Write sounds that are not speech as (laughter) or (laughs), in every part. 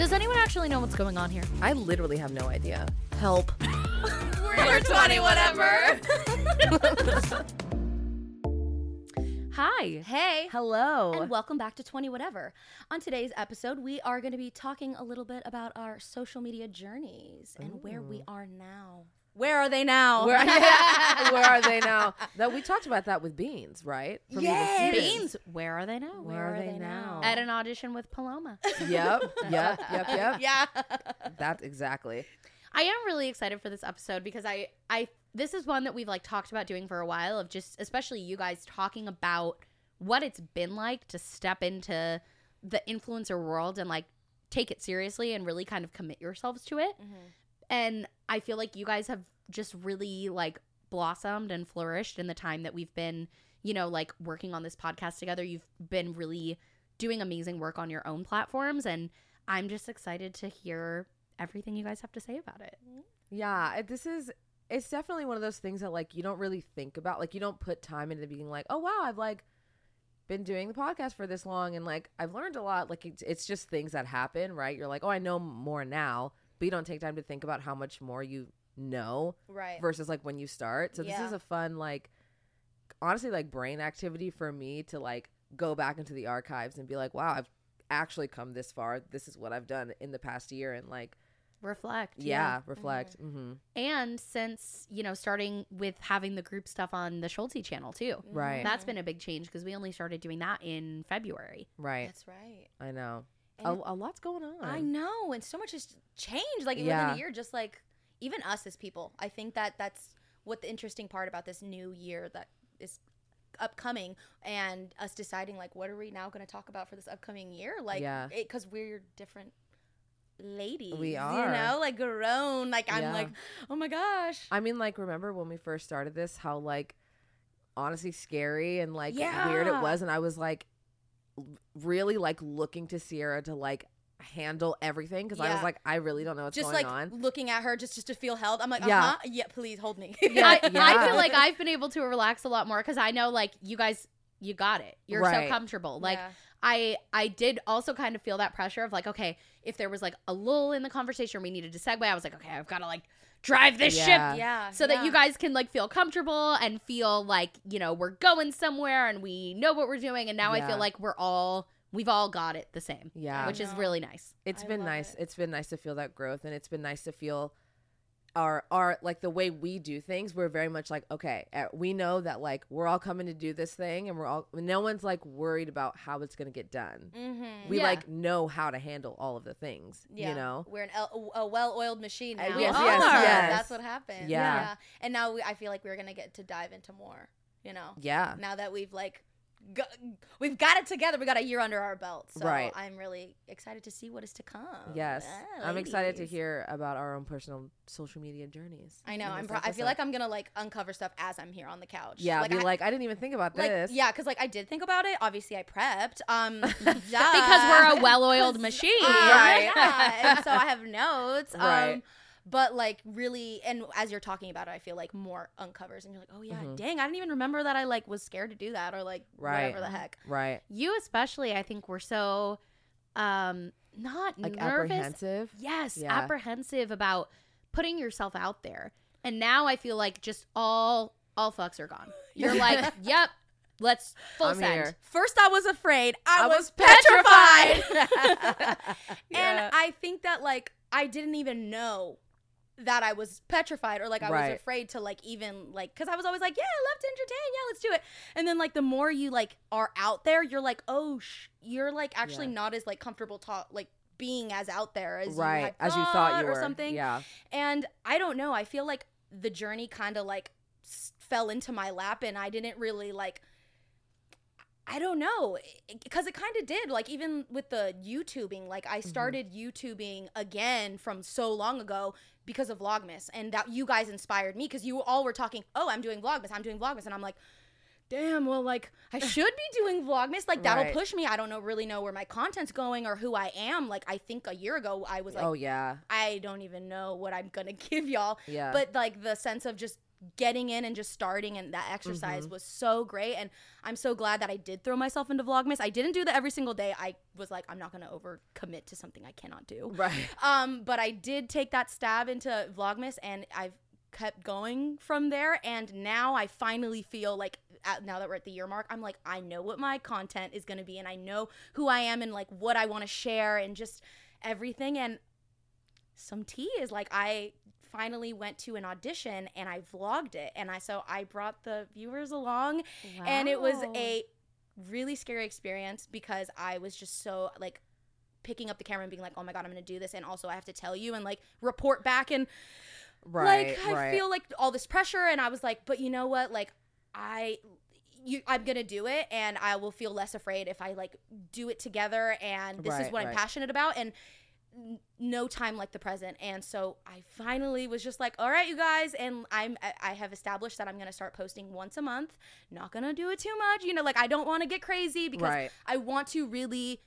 Does anyone actually know what's going on here? I literally have no idea. Help. (laughs) We're 20 whatever. (laughs) Hi. Hey. Hello. And welcome back to 20 Whatever. On today's episode, we are going to be talking a little bit about our social media journeys and where we are now. Where are they now? Where, yeah, (laughs) where are they now? That we talked about that with Beans, right? From Yes. Stevens. Beans. Where are they now? Where are they now? At an audition with Paloma. Yep, yep, yep, (laughs) yep. yeah. That's exactly. I am really excited for this episode because I I this is one that we've like talked about doing for a while of just especially you guys talking about what it's been like to step into the influencer world and like take it seriously and really kind of commit yourselves to it. Mm-hmm. And I feel like you guys have just really like blossomed and flourished in the time that we've been, you know, like working on this podcast together. You've been really doing amazing work on your own platforms and I'm just excited to hear everything you guys have to say about it. Yeah, this is it's definitely one of those things that like you don't really think about. Like you don't put time into being like, oh wow, I've like been doing the podcast for this long and like I've learned a lot. Like it's, it's just things that happen, right? You're like, oh, I know more now, but you don't take time to think about how much more you know Right. versus like when you start. So this is a fun like honestly like brain activity for me to like go back into the archives and be like, wow, I've actually come this far. This is what I've done in the past year and like Reflect. yeah, reflect. Mm-hmm. hmm And since, you know, starting with having the group stuff on the Schultzzie channel too. Right. That's been a big change because we only started doing that in February. Right. That's right. I know. A, a lot's going on. I know, and so much has changed. Like Yeah. within a year, just like even us as people. I think that that's what the interesting part about this new year that is upcoming, and us deciding like what are we now going to talk about for this upcoming year? Like, Yeah. because we're different ladies. We are you know, like grown. Like I'm Yeah. like, oh my gosh. I mean, like, remember when we first started this, how like honestly scary and like weird it was, and I was like really like looking to Sierra to like handle everything because I was Yeah. like, I really don't know what's just going like on. looking at her just just to feel held. I'm like, Yeah. uh huh, yeah, please hold me. (laughs) Yeah, I, I yeah. feel like I've been able to relax a lot more because I know like you guys you got it. You're Right. so comfortable. Like Yeah. I I did also kind of feel that pressure of like, okay, if there was like a lull in the conversation we needed to segue, I was like, okay, I've got to like drive this Yeah. ship yeah, so that yeah. you guys can like feel comfortable and feel like you know we're going somewhere and we know what we're doing and now i feel like we're all we've all got it the same Yeah. which is really nice It's I been nice. it. It's been nice to feel that growth, and it's been nice to feel our our like the way we do things. We're very much like okay, uh, we know that like we're all coming to do this thing, and we're all no one's like worried about how it's gonna get done. Mm-hmm. We Yeah. like know how to handle all of the things. Yeah. You know. We're an a well-oiled machine Uh, now. yes, yes, Are. yes. That's what happened. Yeah. And now we, I feel like we're gonna get to dive into more. You know. Yeah. Now that we've like, go, we've got it together. We got a year under our belt. So Right. I'm really excited to see what is to come. Yes. Yeah, I'm excited to hear about our own personal social media journeys. I know. I'm. Pro- I feel like I'm gonna like uncover stuff as I'm here on the couch. Yeah, Like, be I, like, I didn't even think about like this. yeah, because like I did think about it. Obviously, I prepped. Um, (laughs) because we're a well-oiled (laughs) machine right. Yeah. and so I have notes. (laughs) Right. But like really, and as you're talking about it, I feel like more uncovers, and you're like, oh yeah, Mhm. dang, I didn't even remember that I like was scared to do that, or like Right. whatever the heck. Right. you especially i think were so um not Like nervous apprehensive. yes Yeah. apprehensive about putting yourself out there and now i feel like just all all fucks are gone. You're (laughs) like, yep, let's full I'm send. here. First, I was afraid. I, I was, was petrified. (laughs) (laughs) Yeah. And I think that like I didn't even know that I was petrified or like I Right. was afraid to like even like because I was always like, yeah, I love to entertain. Yeah, let's do it. And then like the more you like are out there, you're like, oh, sh- you're like actually Yeah. not as like comfortable talk like being as out there as you right had as you thought you or something. yeah And I don't know. I feel like the journey kind of like s- fell into my lap, and I didn't really like. I don't know, eh, because it kind of did. Like even with the YouTubing, like I mm-hmm. started YouTubing again from so long ago because of Vlogmas, and that you guys inspired me because you all were talking. Oh, I'm doing Vlogmas. I'm doing Vlogmas, and I'm like. Damn, well, like I (laughs) should be doing Vlogmas. Like that'll Right. push me. I don't know, really know where my content's going or who I am. Like I think a year ago I was like, oh yeah I don't even know what I'm gonna (laughs) give y'all. Yeah. But like the sense of just getting in and just starting and that exercise Mm-hmm. was so great. And I'm so glad that I did throw myself into Vlogmas. I didn't do that every single day. I was like, I'm not gonna over commit to something I cannot do. right Um, but I did take that stab into Vlogmas and I've kept going from there. And now I finally feel like now that we're at the year mark, I'm like, I know what my content is going to be and I know who I am and like what I want to share and just everything. And some tea is like, I finally went to an audition and I vlogged it. And I, so I brought the viewers along and it was a really scary experience because I was just so like picking up the camera and being like, "Oh my god, I'm gonna do this," and also I have to tell you and like report back and right like I right feel like all this pressure, and I was like, "But you know what? Like I." You, I'm gonna do it, and I will feel less afraid if I like do it together. And this is Right, what I'm passionate about, and no time like the present. And so I finally was just like, all right, you guys, and I'm I- have established that I'm gonna start posting once a month. Not gonna do it too much, you know. Like I don't want to get crazy because Right. I want to really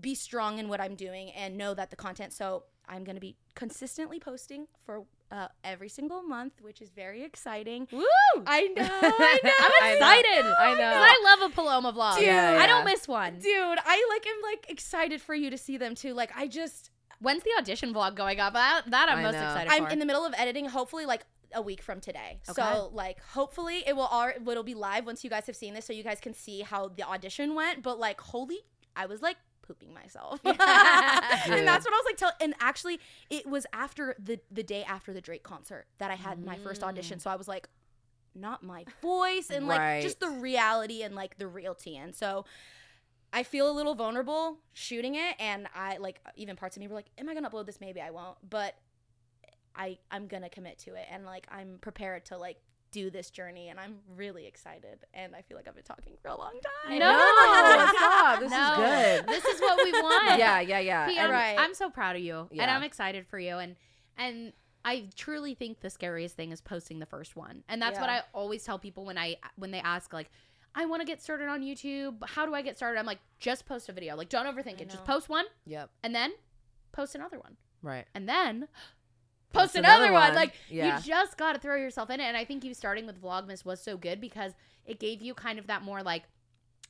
be strong in what I'm doing and know that the content. So I'm gonna be consistently posting for uh, every single month, which is very exciting. Woo! I (laughs) know, I know. I'm I know. excited. I know. I love a Paloma vlog. Dude. Yeah, I don't miss one. Dude, I like am like excited for you to see them too. Like I just When's the audition vlog going up? That, that I'm I most know. excited I'm for. in the middle of editing. Hopefully, like a week from today. Okay. So like hopefully it will all it'll be live once you guys have seen this, so you guys can see how the audition went. But like holy, I was like pooping myself, (laughs) and that's what I was like. Tell and actually, it was after the the day after the Drake concert that I had my first audition. Mm. So I was like. Not my voice and like just the reality and like the realty. And so I feel a little vulnerable shooting it, and I like even parts of me were like, "Am I gonna upload this? Maybe I won't." But I I'm gonna commit to it, and like I'm prepared to like do this journey, and I'm really excited. And I feel like I've been talking for a long time. No. No, stop. This no, is good. This is what we (laughs) want. yeah, yeah, yeah. P, And- I'm, Right. I'm so proud of you, and I'm excited for you, and and I truly think the scariest thing is posting the first one, and that's what I always tell people when I when they ask like. I want to get started on YouTube. How do I get started? I'm like, just post a video. Like, don't overthink it. Just post one, Yep. and then post another one, Right. and then (gasps) Post another, another one. one. Like, Yeah. you just got to throw yourself in it. And I think you starting with Vlogmas was so good because it gave you kind of that more like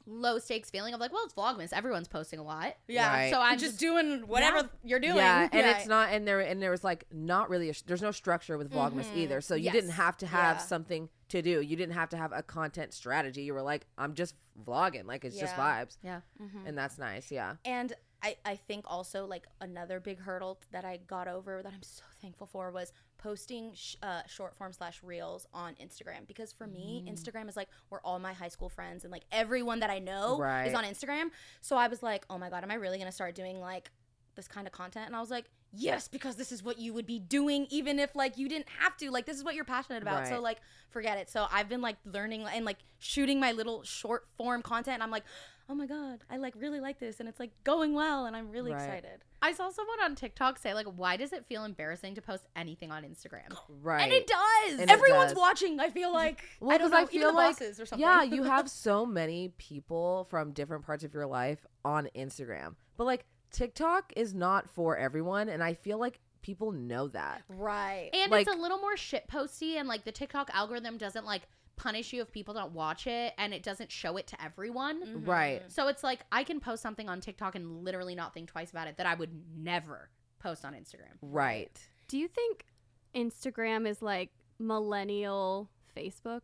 low stakes feeling of like, well, it's Vlogmas. Everyone's posting a lot. Yeah. Right. So I'm just, just doing whatever Yeah. you're doing. Yeah, and it's not, and there, and there was like not really. A, there's no structure with Vlogmas Mhm. either, so you Yes. didn't have to have Yeah. something to do. You didn't have to have a content strategy. You were like, I'm just vlogging, like it's just Yeah. vibes, Yeah. and that's nice. Yeah, And I, I think also like another big hurdle that I got over that I'm so thankful for was posting sh- uh, short form slash reels on Instagram because for me Mm. Instagram is like where all my high school friends and like everyone that I know Right. is on Instagram. So I was like, oh my god, am I really gonna start doing like this kind of content? And I was like, yes, because this is what you would be doing even if like you didn't have to. Like this is what you're passionate about. So like forget it. So I've been like learning and like shooting my little short form content. And I'm like, oh my god, I like really like this, and it's like going well, and I'm really Right. excited. I saw someone on TikTok say like, why does it feel embarrassing to post anything on Instagram? right. And it does. And it Everyone's does. watching. I feel like Well, I don't 'cause know, I even feel the like bosses or something. yeah, you have (laughs) so many people from different parts of your life on Instagram, but like TikTok is not for everyone, and I feel like people know that. right. And Like- it's a little more shit posty, and like the TikTok algorithm doesn't like punish you if people don't watch it, and it doesn't show it to everyone. Mm-hmm. Right. So it's like I can post something on TikTok and literally not think twice about it that I would never post on Instagram. Right. Do you think Instagram is like millennial Facebook?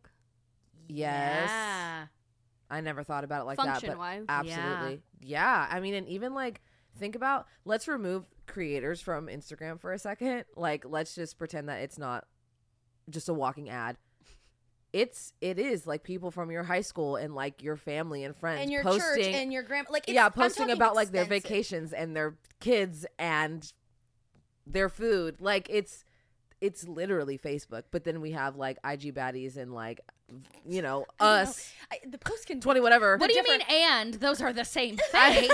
Yes. Yeah. I never thought about it like that, Function but wise. absolutely. Yeah. I mean, and even like think about let's remove creators from Instagram for a second. Like let's just pretend that it's not just a walking ad. It's it is like people from your high school and like your family and friends and your posting church and your grandma. Like it's, yeah, posting talking about like their vacations and their kids and their food. Like it's it's literally Facebook. But then we have like IG baddies and like you know I know. us I, the post can twenty whatever. What do you mean and? Those are the same (laughs) thing.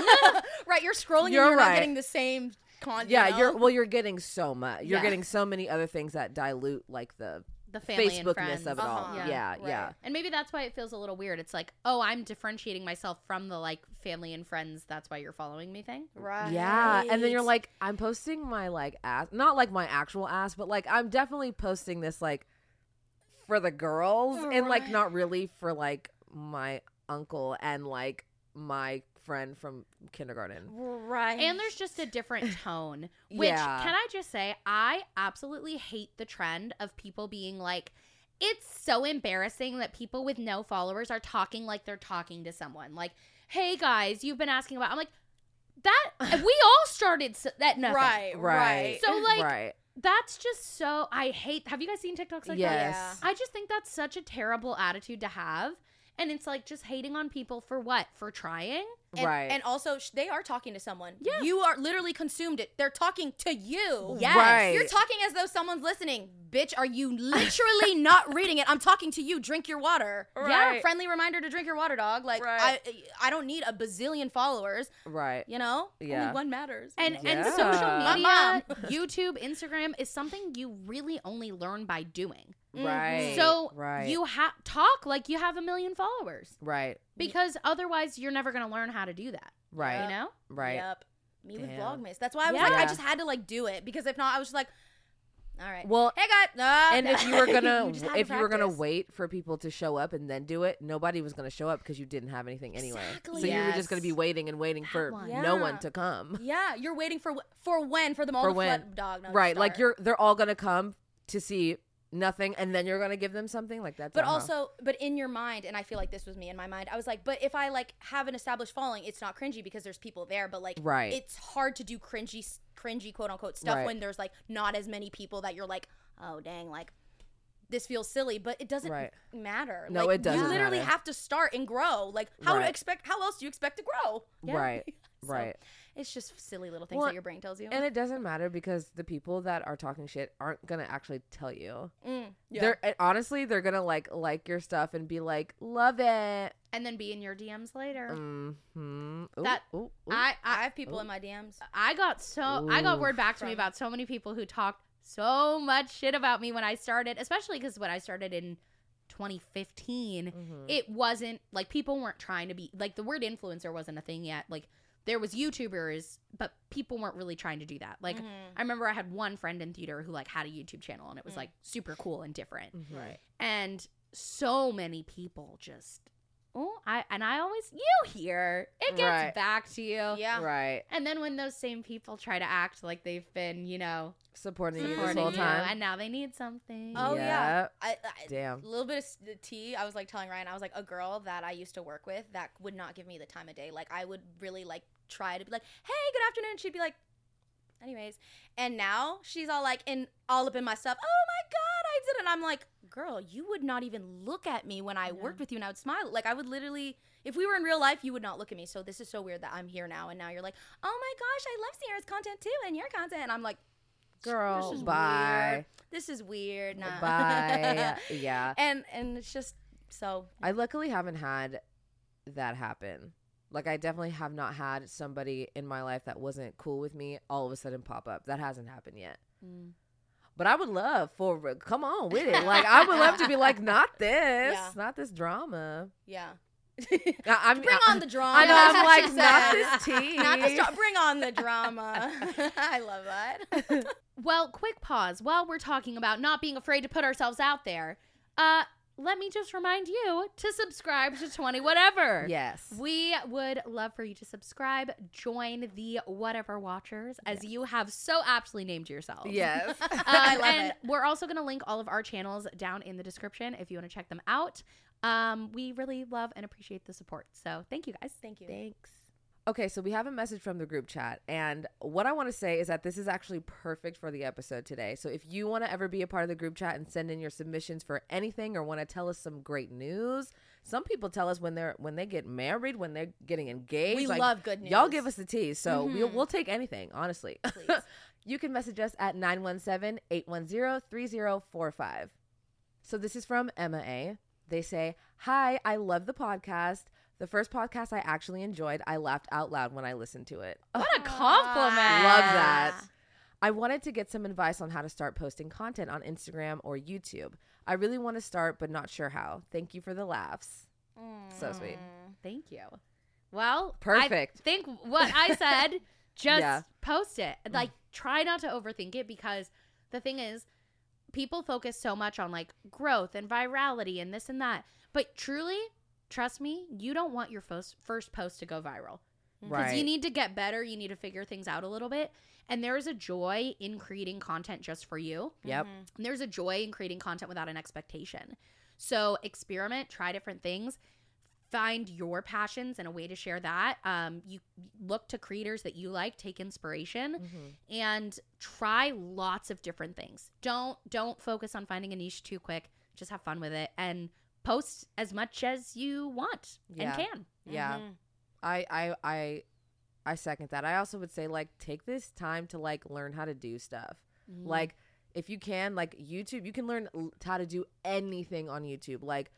right, you're scrolling You're and you're right. not getting the same content. yeah, you know? you're well. You're getting so much. You're Yeah. getting so many other things that dilute like the the family and Facebookness friends. of it all. Uh-huh. Yeah, Right. yeah, And maybe that's why it feels a little weird. It's like, oh, I'm differentiating myself from the like family and friends. That's why you're following me thing. right. yeah. And then you're like, I'm posting my like ass, not like my actual ass, but like I'm definitely posting this like for the girls and like not really for like my uncle and like my friend from kindergarten. right. And there's just a different (laughs) tone. Which Yeah. can I just say, I absolutely hate the trend of people being like, it's so embarrassing that people with no followers are talking like they're talking to someone. Like, hey guys, you've been asking about. I'm like, that (laughs) we all started s that nothing. right, right. So like right. that's just so I hate. Have you guys seen TikToks like yes. that? I just think that's such a terrible attitude to have. And it's like just hating on people for what? For trying? And, right. And also, sh- they are talking to someone. Yeah. You are literally consumed it. They're talking to you. Yes. Right. You're talking as though someone's listening. Bitch, are you literally (laughs) not reading it? I'm talking to you. Drink your water. Yeah. Friendly reminder to drink your water, dog. Like, Right. I, I don't need a bazillion followers. right. You know? Yeah. Only one matters. And and Yeah. social My media, mom. YouTube, Instagram is something you really only learn by doing. Mm-hmm. Right. So right. you have talk like you have a million followers right. because otherwise you're never going to learn how to do that. Right. You know? Right. Yep. Me with Vlogmas. That's why I was like, I just had to like do it because if not, I was just like, all right. Well, hey guys. And (laughs) if you were gonna You just had if you were gonna wait for people to show up and then do it nobody was gonna show up because you didn't have anything anyway Exactly. so you were just gonna be waiting and waiting for one. no one to come Yeah, you're waiting for for when for them all For to when. flood dog. No, right like you're they're all gonna come to see nothing and then you're gonna give them something like that But not how- also, but in your mind, and I feel like this was me in my mind. I was like, but if I like have an established following, it's not cringy because there's people there. But like, Right. it's hard to do cringy, cringy quote unquote stuff Right. when there's like not as many people that you're like, oh dang, like this feels silly. But it doesn't Right. matter. No, Like, it doesn't You literally matter. have to start and grow. Like, how Right. to expect? How else do you expect to grow? right So, right It's just silly little things Well, that your brain tells you. and it doesn't matter because the people that are talking shit aren't gonna actually tell you Mm, yeah. they're honestly they're gonna like like your stuff and be like love it And then be in your DMs later. mm-hmm. That- I, I I have people in my DMs. I got so I got word back to me about so many people who talked so much shit about me when I started, especially because when I started in 2015, Mm-hmm. it wasn't like people weren't trying to be like the word influencer wasn't a thing yet. Like there was YouTubers, but people weren't really trying to do that. Like mm-hmm. I remember I had one friend in theater who like had a YouTube channel and it was mm. like super cool and different. Mm-hmm. Right. And so many people just oh, I and I always you hear it gets Right. back to you. Yeah. Right. And then when those same people try to act like they've been, you know, Supporting you this supporting whole you, time. and now they need something. Oh yeah. Yep. I, I, Damn. A little bit of the tea. I was like telling Riayn, I was like a girl that I used to work with that would not give me the time of day. Like I would really like try to be like, "Hey, good afternoon." And she'd be like, "Anyways." And now she's all like in all up in my stuff. Oh my god, I did it. And I'm like, "Girl, you would not even look at me when I worked with you and I would smile. Like I would literally if we were in real life, you would not look at me. So this is so weird that I'm here now and now you're like, "Oh my gosh, I love Sierra's content too and your content." And I'm like, Girl, this is bye. weird. This is weird. Nah. Bye. (laughs) yeah. and and it's just so I luckily haven't had that happen. Like I definitely have not had somebody in my life that wasn't cool with me all of a sudden pop up. That hasn't happened yet. Mm. But I would love for come on (laughs) with it. Like I would love to be like, not (laughs) this, Yeah. not this drama. yeah. I, I'm, Bring I- on the drama. I know. I'm (laughs) like, not this tea. Not this drama. Bring on the drama. I love that. Well, quick pause while we're talking about not being afraid to put ourselves out there. Uh, let me just remind you to subscribe to 20 whatever. Yes. We would love for you to subscribe, join the whatever watchers, as you have so aptly named yourself. Yes. (laughs) (laughs) Um, I love and it. we're also going to link all of our channels down in the description if you want to check them out. Um, we really love and appreciate the support. So thank you guys. Thank you. Thanks. Okay, so we have a message from the group chat, and what I want to say is that this is actually perfect for the episode today. So if you want to ever be a part of the group chat and send in your submissions for anything, or want to tell us some great news, some people tell us when they're when they get married, when they're getting engaged. We like, love good news. Y'all give us the tea, so we'll, mm-hmm. we'll take anything, honestly. (laughs) Please. you can message us at 917-810-3045. So this is from Emma A. They say, Hi, I love the podcast. The first podcast I actually enjoyed. I laughed out loud when I listened to it. What a compliment. Love that. I wanted to get some advice on how to start posting content on Instagram or YouTube. I really want to start, but not sure how. Thank you for the laughs. So mm. sweet. Thank you. Well, Perfect. I think what I said, (laughs) just Yeah. post it. Mm. Like, try not to overthink it because the thing is, people focus so much on like growth and virality and this and that. But truly, trust me, you don't want your first first post to go viral. Right. Because Right. you need to get better. You need to figure things out a little bit. And there is a joy in creating content just for you. Yep. And there's a joy in creating content without an expectation. So experiment, try different things, find your passions and a way to share that. Um, you look to creators that you like, take inspiration, Mm-hmm. and try lots of different things. Don't don't focus on finding a niche too quick. Just have fun with it and post as much as you want Yeah. and can. Yeah. I I I I second that. I also would say like take this time to like learn how to do stuff. Mm-hmm. Like if you can like YouTube, you can learn how to do anything on YouTube like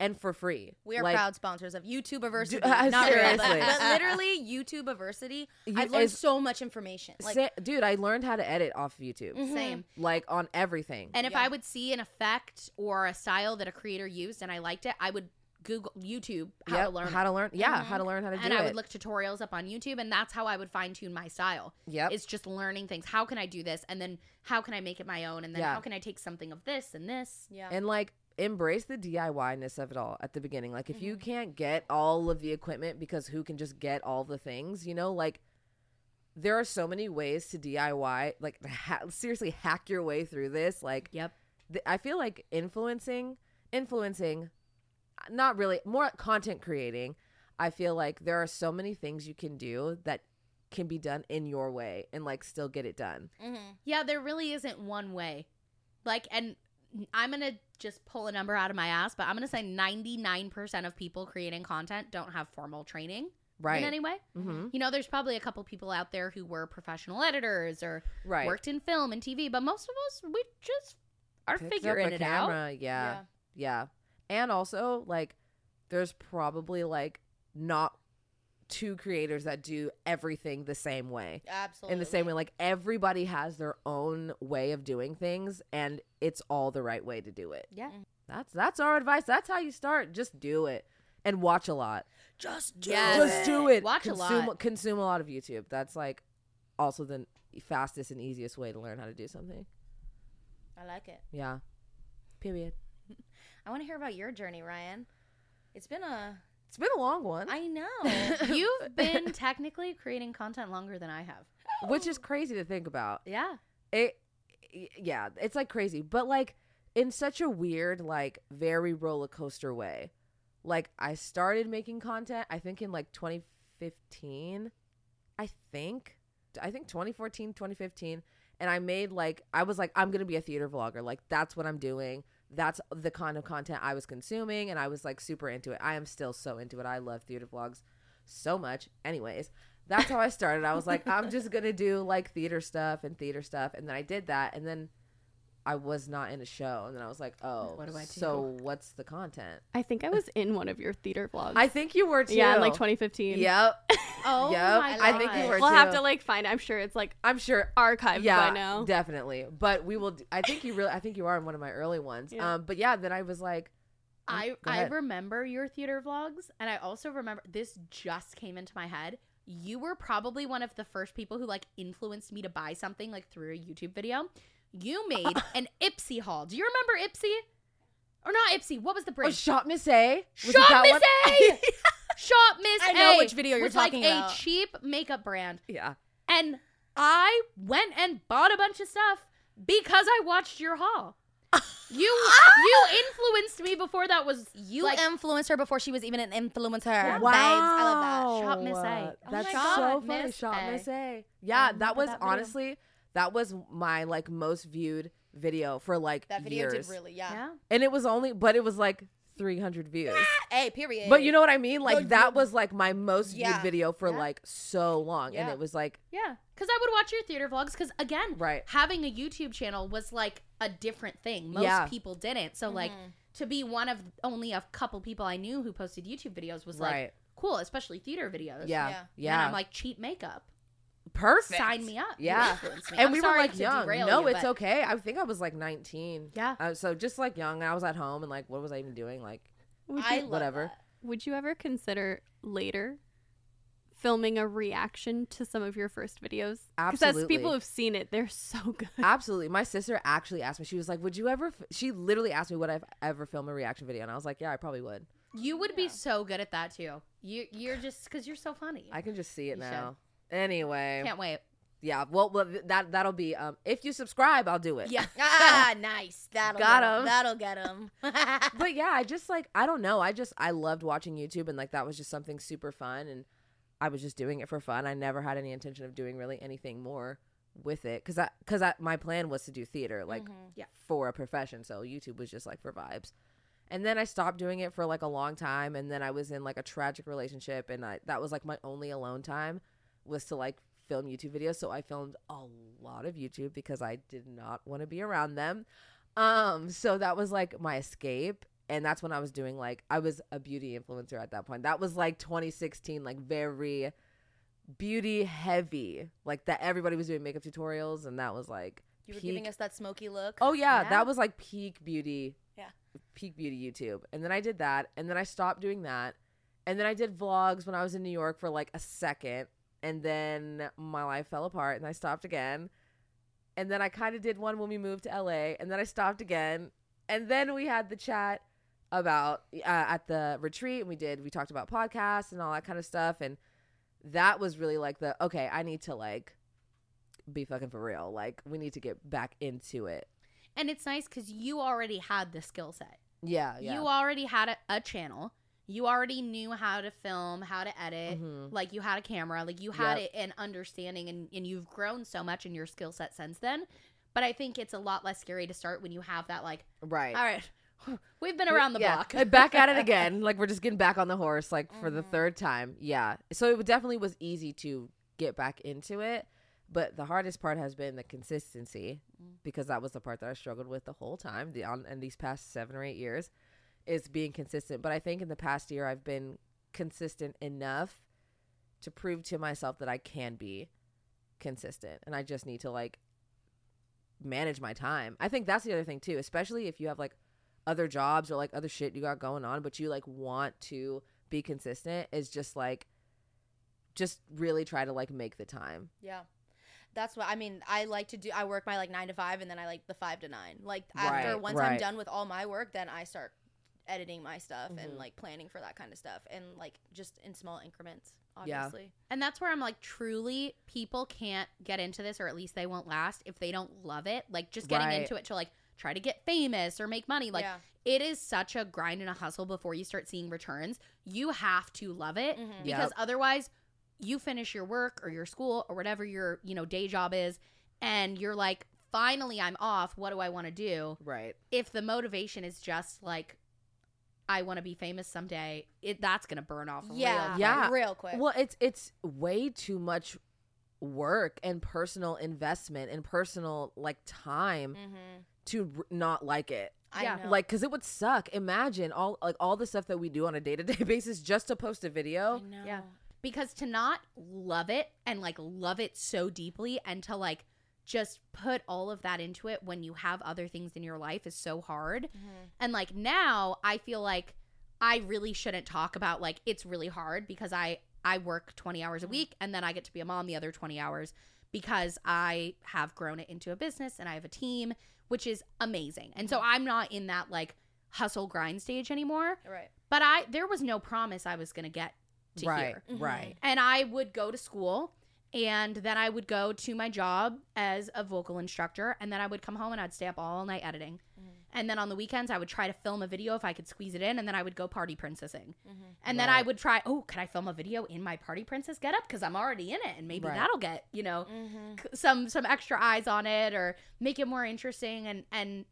and for free. We are like, proud sponsors of YouTubeversity. uh, Not really, but, seriously. but (laughs) literally YouTubeversity. You- I've learned so much information. Like Sa- dude, I learned how to edit off of YouTube. Same. Like on everything. And if Yeah. I would see an effect or a style that a creator used and I liked it, I would Google YouTube how Yep, to learn how to learn. Yeah, how to learn how to do it. and. I would look tutorials up on YouTube, and that's how I would fine tune my style. Yeah, It's just learning things. How can I do this? And then how can I make it my own? And then Yeah. how can I take something of this and this? yeah. and like embrace the DIY ness of it all at the beginning. Like if Mm-hmm. you can't get all of the equipment because who can just get all the things, you know, like there are so many ways to DIY, like (laughs) ha- seriously hack your way through this. Like Yep. th- I feel like influencing, influencing, not really, more content creating. I feel like there are so many things you can do that can be done in your way and like still get it done. Yeah, there really isn't one way. Like, and I'm going to just pull a number out of my ass, but I'm going to say 99% of people creating content don't have formal training Right. in any way. Mhm. You know, there's probably a couple people out there who were professional editors or Right. worked in film and TV, but most of us, we just are Picked figuring it out. camera, Yeah, yeah. And also, like, there's probably like not two creators that do everything the same way. Absolutely. In the same way, like everybody has their own way of doing things, and it's all the right way to do it. Yeah. Mm. That's that's our advice. That's how you start. Just do it and watch a lot. Just do Yes. Just do it. Watch a lot. Consume a lot of YouTube. That's like also the fastest and easiest way to learn how to do something. I like it. Yeah. Period. (laughs) I want to hear about your journey, Riayn. It's been a. It's been a long one. I know. (laughs) You've (laughs) been technically creating content longer than I have. which is crazy to think about. Yeah. It, yeah, it's like crazy, but like in such a weird, like very roller coaster way. Like I started making content, I think in like 2015, I think, I think 2014, 2015, and I made like I was like I'm gonna be a theater vlogger, like that's what I'm doing. That's the kind of content I was consuming, and I was like super into it. I am still so into it. I love theater vlogs so much. Anyways, that's how I started. I was like, I'm just gonna do like theater stuff and theater stuff, and then I did that, and then I was not in a show, and then I was like, oh, What do I do? So what's the content? I think I was in one of your theater vlogs. I think you were too. yeah, in like 2015. (laughs) Yep. Oh, yep. my I think you were We'll too. have to like find. I'm sure it's like I'm sure. archived yeah, by now. definitely. But we will. d- I think you really. I think you are in one of my early ones. Yeah. Um. But yeah, then I was like, I I remember your theater vlogs, and I also remember this just came into my head. You were probably one of the first people who like influenced me to buy something like through a YouTube video. You made (laughs) an Ipsy haul. Do you remember Ipsy? or not Ipsy. What was the Oh, bridge? Shot Miss A. Was Shop that Miss one? A. (laughs) Shop Miss I know A which video you're was talking like about. a cheap makeup brand, yeah. and I went and bought a bunch of stuff because I watched your haul. (laughs) You you influenced me before that was You like, influenced her before she was even an influencer. Yeah. Babes, I love Shop Miss A. Oh That's so God, funny. Miss Shop A. Miss A. Yeah, that was that video. honestly that was my like most viewed video for like that. That video years. did really, yeah. yeah. and it was only, but it was like 300 views. Ah, hey, period. But you know what I mean? Like No, that you- was like my most viewed Yeah. video for Yeah. like so long, and it was like Yeah, because I would watch your theater vlogs. Because again, Right. having a YouTube channel was like a different thing. Most Yeah. people didn't. So like mm-hmm. to be one of only a couple people I knew who posted YouTube videos was like Right. cool, especially theater videos. yeah, Yeah. yeah, And I'm like cheap makeup. Perfect. Sign me up. Yeah, me. and I'm we were like young. derail No, you, it's but- okay. I think I was like 19. Yeah. Uh, so just like young, and I was at home, and like, what was I even doing? Like, Would I love whatever. that. would you ever consider later filming a reaction to some of your first videos? Absolutely. Because people have seen it, they're so good. Absolutely. My sister actually asked me. She was like, "Would you ever?" F-? She literally asked me, "Would I ever film a reaction video?" And I was like, "Yeah, I probably would. You would be so good at that too. You you're (sighs) just because you're so funny. I can just see it You should. now." Anyway, can't wait. yeah. Well, well, that that'll be. Um, if you subscribe, I'll do it. Yeah. (laughs) ah, nice. That'll Got get 'em. 'em. That'll get him. (laughs) but yeah, I just like I don't know. I just I loved watching YouTube and like that was just something super fun and I was just doing it for fun. I never had any intention of doing really anything more with it cuz I cuz I, my plan was to do theater like Yeah. for a profession. So YouTube was just like for vibes. And then I stopped doing it for like a long time and then I was in like a tragic relationship and I that was like my only alone time was to like film YouTube videos. So I filmed a lot of YouTube because I did not want to be around them. Um, so that was like my escape. And that's when I was doing like I was a beauty influencer at that point. That was like 2016, like very beauty heavy. Like that everybody was doing makeup tutorials and that was like You were peak- giving us that smoky look. Oh yeah, Yeah. that was like peak beauty. Yeah. Peak beauty YouTube. And then I did that and then I stopped doing that. And then I did vlogs when I was in New York for like a second and then my life fell apart and I stopped again. And then I kind of did one when we moved to LA and then I stopped again. And then we had the chat about uh, at the retreat and we did we talked about podcasts and all that kind of stuff and that was really like the okay, I need to like be fucking for real. Like we need to get back into it. And it's nice because you already had the skill set. Yeah, yeah. You already had a, a channel. You already knew how to film, how to edit. Mhm. Like you had a camera. Like you had Yep. it an understanding, and and you've grown so much in your skill set since then. But I think it's a lot less scary to start when you have that. Like, right. all right, (laughs) we've been around the yeah. block. Like, back at it (laughs) again. Like we're just getting back on the horse, like for Mm-hmm. the third time. Yeah. So it definitely was easy to get back into it, but the hardest part has been the consistency, Mm. because that was the part that I struggled with the whole time. The on in these past seven or eight years, is being consistent. But I think in the past year I've been consistent enough to prove to myself that I can be consistent, and I just need to like manage my time. I think that's the other thing too, especially if you have like other jobs or like other shit you got going on, but you like want to be consistent is just like just really try to like make the time. Yeah. That's what I mean. I like to do. I work my like nine to five, and then I like the five to nine. Like after Right, once I'm done with all my work, then I start editing my stuff and Mhm. like planning for that kind of stuff, and like just in small increments. Yeah. Obviously. And that's where I'm like, truly, people can't get into this, or at least they won't last if they don't love it. Like, just getting Right. into it to like try to get famous or make money. Like, Yeah. it is such a grind and a hustle before you start seeing returns. You have to love it Mhm. because Yep. otherwise, you finish your work or your school or whatever your you know day job is, and you're like, finally, I'm off. What do I want to do? Right. If the motivation is just like, I want to be famous someday, it that's gonna burn off. real Yeah. quick. Yeah. Real quick. Well, it's it's way too much work and personal investment and personal like time mm-hmm. to r- not like it. Yeah. Like cuz it would suck. Imagine all like all the stuff that we do on a day-to-day (laughs) basis just to post a video. know. Yeah. because to not love it and like love it so deeply and to like just put all of that into it when you have other things in your life is so hard. Mhm. And like now I feel like I really shouldn't talk about like it's really hard because I I work 20 hours a week and then I get to be a mom the other 20 hours because I have grown it into a business and I have a team which is amazing. And so I'm not in that like hustle grind stage anymore. Right. But I there was no promise I was going to get to right, here. right. And I would go to school and then I would go to my job as a vocal instructor and then I would come home and I'd stay up all night editing. Mm-hmm. And then on the weekends I would try to film a video if I could squeeze it in and then I would go party princessing. Mm-hmm. And then I would try, oh, could I film a video in my party princess get up cuz I'm already in it and maybe Right. that'll get, you know, mm-hmm. c- some some extra eyes on it or make it more interesting and and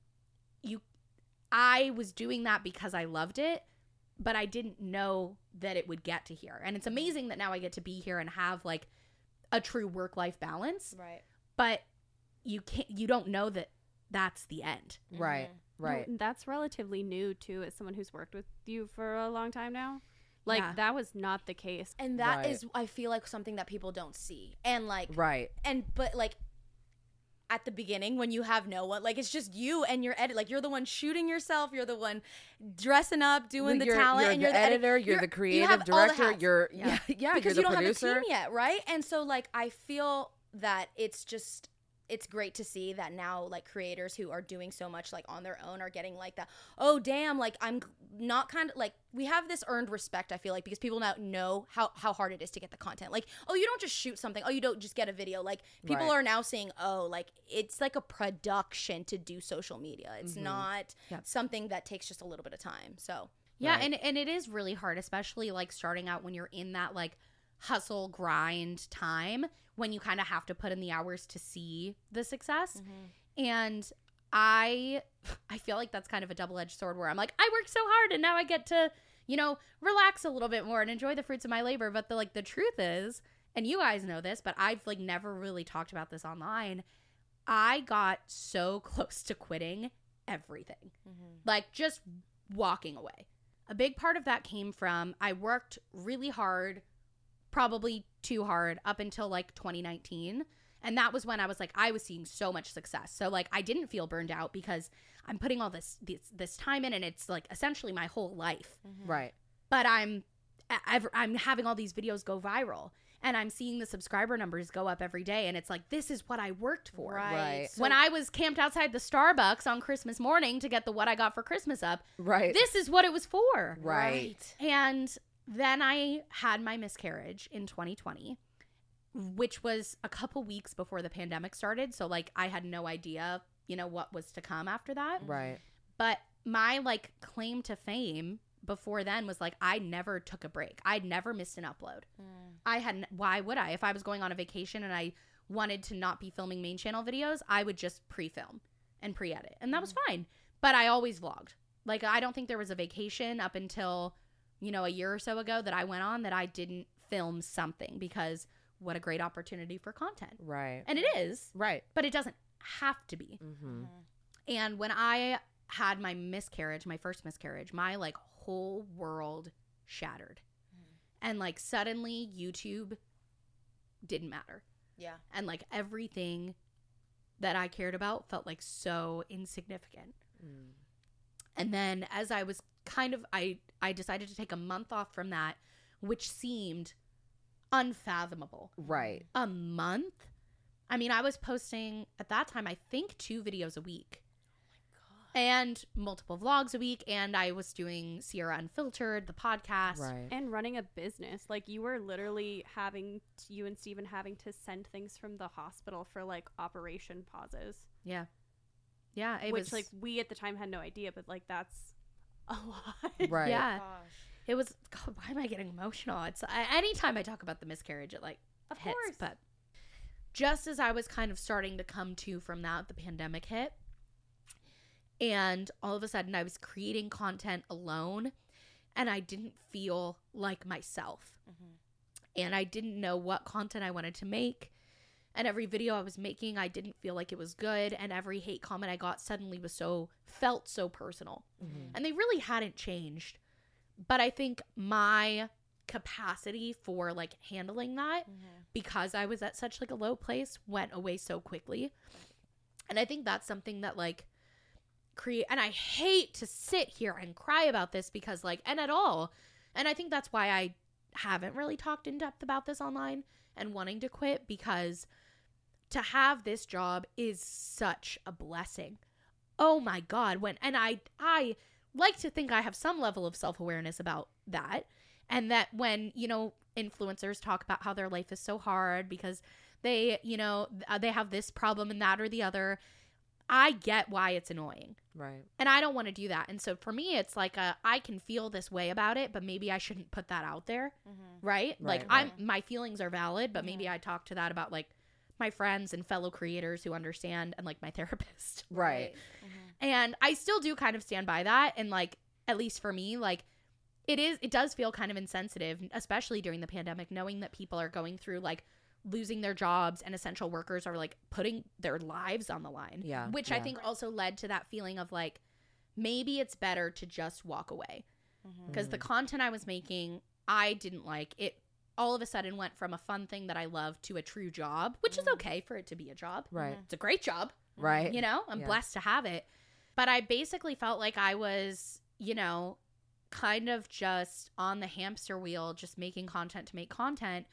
you I was doing that because I loved it, but I didn't know that it would get to here. And it's amazing that now I get to be here and have like a true work life balance, Right. but you can't you don't know that that's the end. Mm-hmm. Right, No, right. and that's relatively new too, as someone who's worked with you for a long time now. Like Yeah. that was not the case. And that is, Right. I feel like something that people don't see. And like, Right. and but like at the beginning when you have no one, like it's just you and your edit. Like you're the one shooting yourself. You're the one dressing up, doing the you're, talent, you're and the you're the edit- editor, you're, you're- the creative the director, you're Yeah. yeah, (laughs) yeah, because you don't producer. have a team yet, right? And so like I feel that it's just it's great to see that now like creators who are doing so much like on their own are getting like that oh damn like i'm not kind of like we have this earned respect i feel like because people now know how how hard it is to get the content like oh you don't just shoot something oh you don't just get a video like people Right. are now saying oh like it's like a production to do social media it's Mm-hmm. not Yep. something that takes just a little bit of time so Yeah, Right. and and it is really hard, especially like starting out when you're in that like hustle grind time when you kind of have to put in the hours to see the success. Mm-hmm. And I I feel like that's kind of a double-edged sword where I'm like I worked so hard and now I get to, you know, relax a little bit more and enjoy the fruits of my labor, but the like the truth is, and you guys know this, but I've like never really talked about this online. I got so (laughs) close to quitting everything. Mm-hmm. Like just walking away. A big part of that came from I worked really hard, probably too hard up until like 2019. And that was when I was like I was seeing so much success. So like I didn't feel burned out because I'm putting all this this, this time in and it's like essentially my whole life. Mm-hmm. Right. But I'm I've, I'm having all these videos go viral and I'm seeing the subscriber numbers go up every day and it's like this is what I worked for. Right. when I was camped outside the Starbucks on Christmas morning to get the what I got for Christmas up, Right. this is what it was for. Right. And then I had my miscarriage in 2020, which was a couple weeks before the pandemic started. So, like, I had no idea, you know, what was to come after that. Right. But my, like, claim to fame before then was like, I never took a break. I'd never missed an upload. Hmm. I hadn't, why would I? If I was going on a vacation and I wanted to not be filming main channel videos, I would just pre film and pre edit. And that was hmm. fine. But I always vlogged. Like, I don't think there was a vacation up until, you know, a year or so ago that I went on that I didn't film something because what a great opportunity for content. Right. And it is, Right. but it doesn't have to be. Mm-hmm. mm-hmm. And when I had my miscarriage, my first miscarriage, my like whole world shattered. Mm-hmm. And like suddenly YouTube didn't matter. yeah And like everything that I cared about felt like so insignificant. Mm. And then as I was kind of I I decided to take a month off from that, which seemed unfathomable. Right. A month? I mean, I was posting at that time I think 2 videos a week. Oh and multiple vlogs a week and I was doing Sierra Unfiltered, the podcast. Right. And running a business, like you were literally having t- you and Steven having to send things from the hospital for like operation pauses, Yeah. Yeah, it which was like we at the time had no idea, but like that's a (laughs) lot. Right. Yeah. It was God, why am I getting emotional? It's I, anytime I talk about the miscarriage, it like Of hits. course. But just as I was kind of starting to come to from that, the pandemic hit, and all of a sudden I was creating content alone, and I didn't feel like myself, mm-hmm. and I didn't know what content I wanted to make. And every video I was making, I didn't feel like it was good. And every hate comment I got suddenly was so, felt so personal. Mm-hmm. And they really hadn't changed but i think my capacity for like handling that mm-hmm. because i was at such like a low place went away so quickly and i think that's something that like create and i hate to sit here and cry about this because like and at all and i think that's why i haven't really talked in depth about this online and wanting to quit because to have this job is such a blessing oh my god when and i i like to think I have some level of self awareness about that. And that when, you know, influencers talk about how their life is so hard because they, you know, uh, they have this problem and that or the other, I get why it's annoying. Right. And I don't want to do that. And so for me, it's like a, I can feel this way about it, but maybe I shouldn't put that out there. Right? Like Right, I'm my feelings are valid, but maybe I talk to that about like my friends and fellow creators who understand and like my (laughs) therapist. Right. Mm-hmm. And I still do kind of stand by that. And like, at least for me, like, it is, it does feel kind of insensitive, especially during the pandemic, knowing that people are going through like losing their jobs and essential workers are like putting their lives on the line. Yeah, Which I think also led to that feeling of like, maybe it's better to just walk away. Mm-hmm. Because the mm. content I was making, I didn't like. It all of a sudden went from a fun thing that I love to a true job, which is mm. okay for it to be a job. Right. Mm-hmm. It's a great job Right. you know i'm Yeah. blessed to have it but i basically felt like i was you know kind of just on the hamster wheel just making content to make content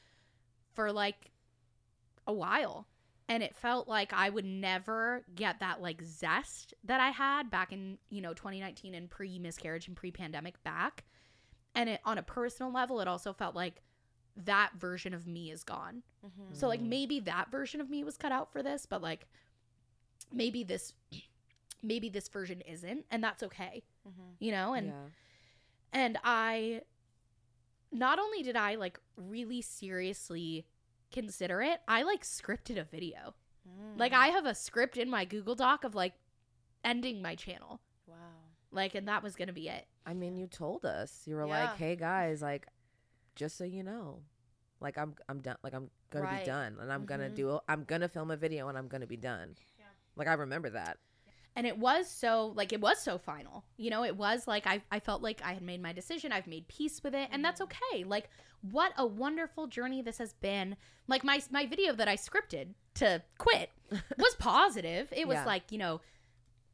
for like a while and it felt like i would never get that like zest that i had back in you know 2019 and pre miscarriage and pre pandemic back and it on a personal level it also felt like that version of me is gone mm-hmm. so like maybe that version of me was cut out for this, but like maybe this (clears throat) maybe this version isn't and that's okay. Mm-hmm. You know, and yeah. and I not only did I like really seriously consider it, I like scripted a video. Mm. Like I have a script in my Google Doc of like ending my channel. Wow. Like and that was going to be it. I mean, you told us. You were Yeah. like, "Hey guys, like, just so you know, like I'm I'm done. Like I'm gonna Right. be done, and I'm gonna Mhm. do. I'm gonna film a video, and I'm gonna be done. Like I remember that. and it was so like it was so final you know it was like I, I felt like i had made my decision i've made peace with it and that's okay like what a wonderful journey this has been like my my video that i scripted to quit (laughs) was positive it was Yeah. like you know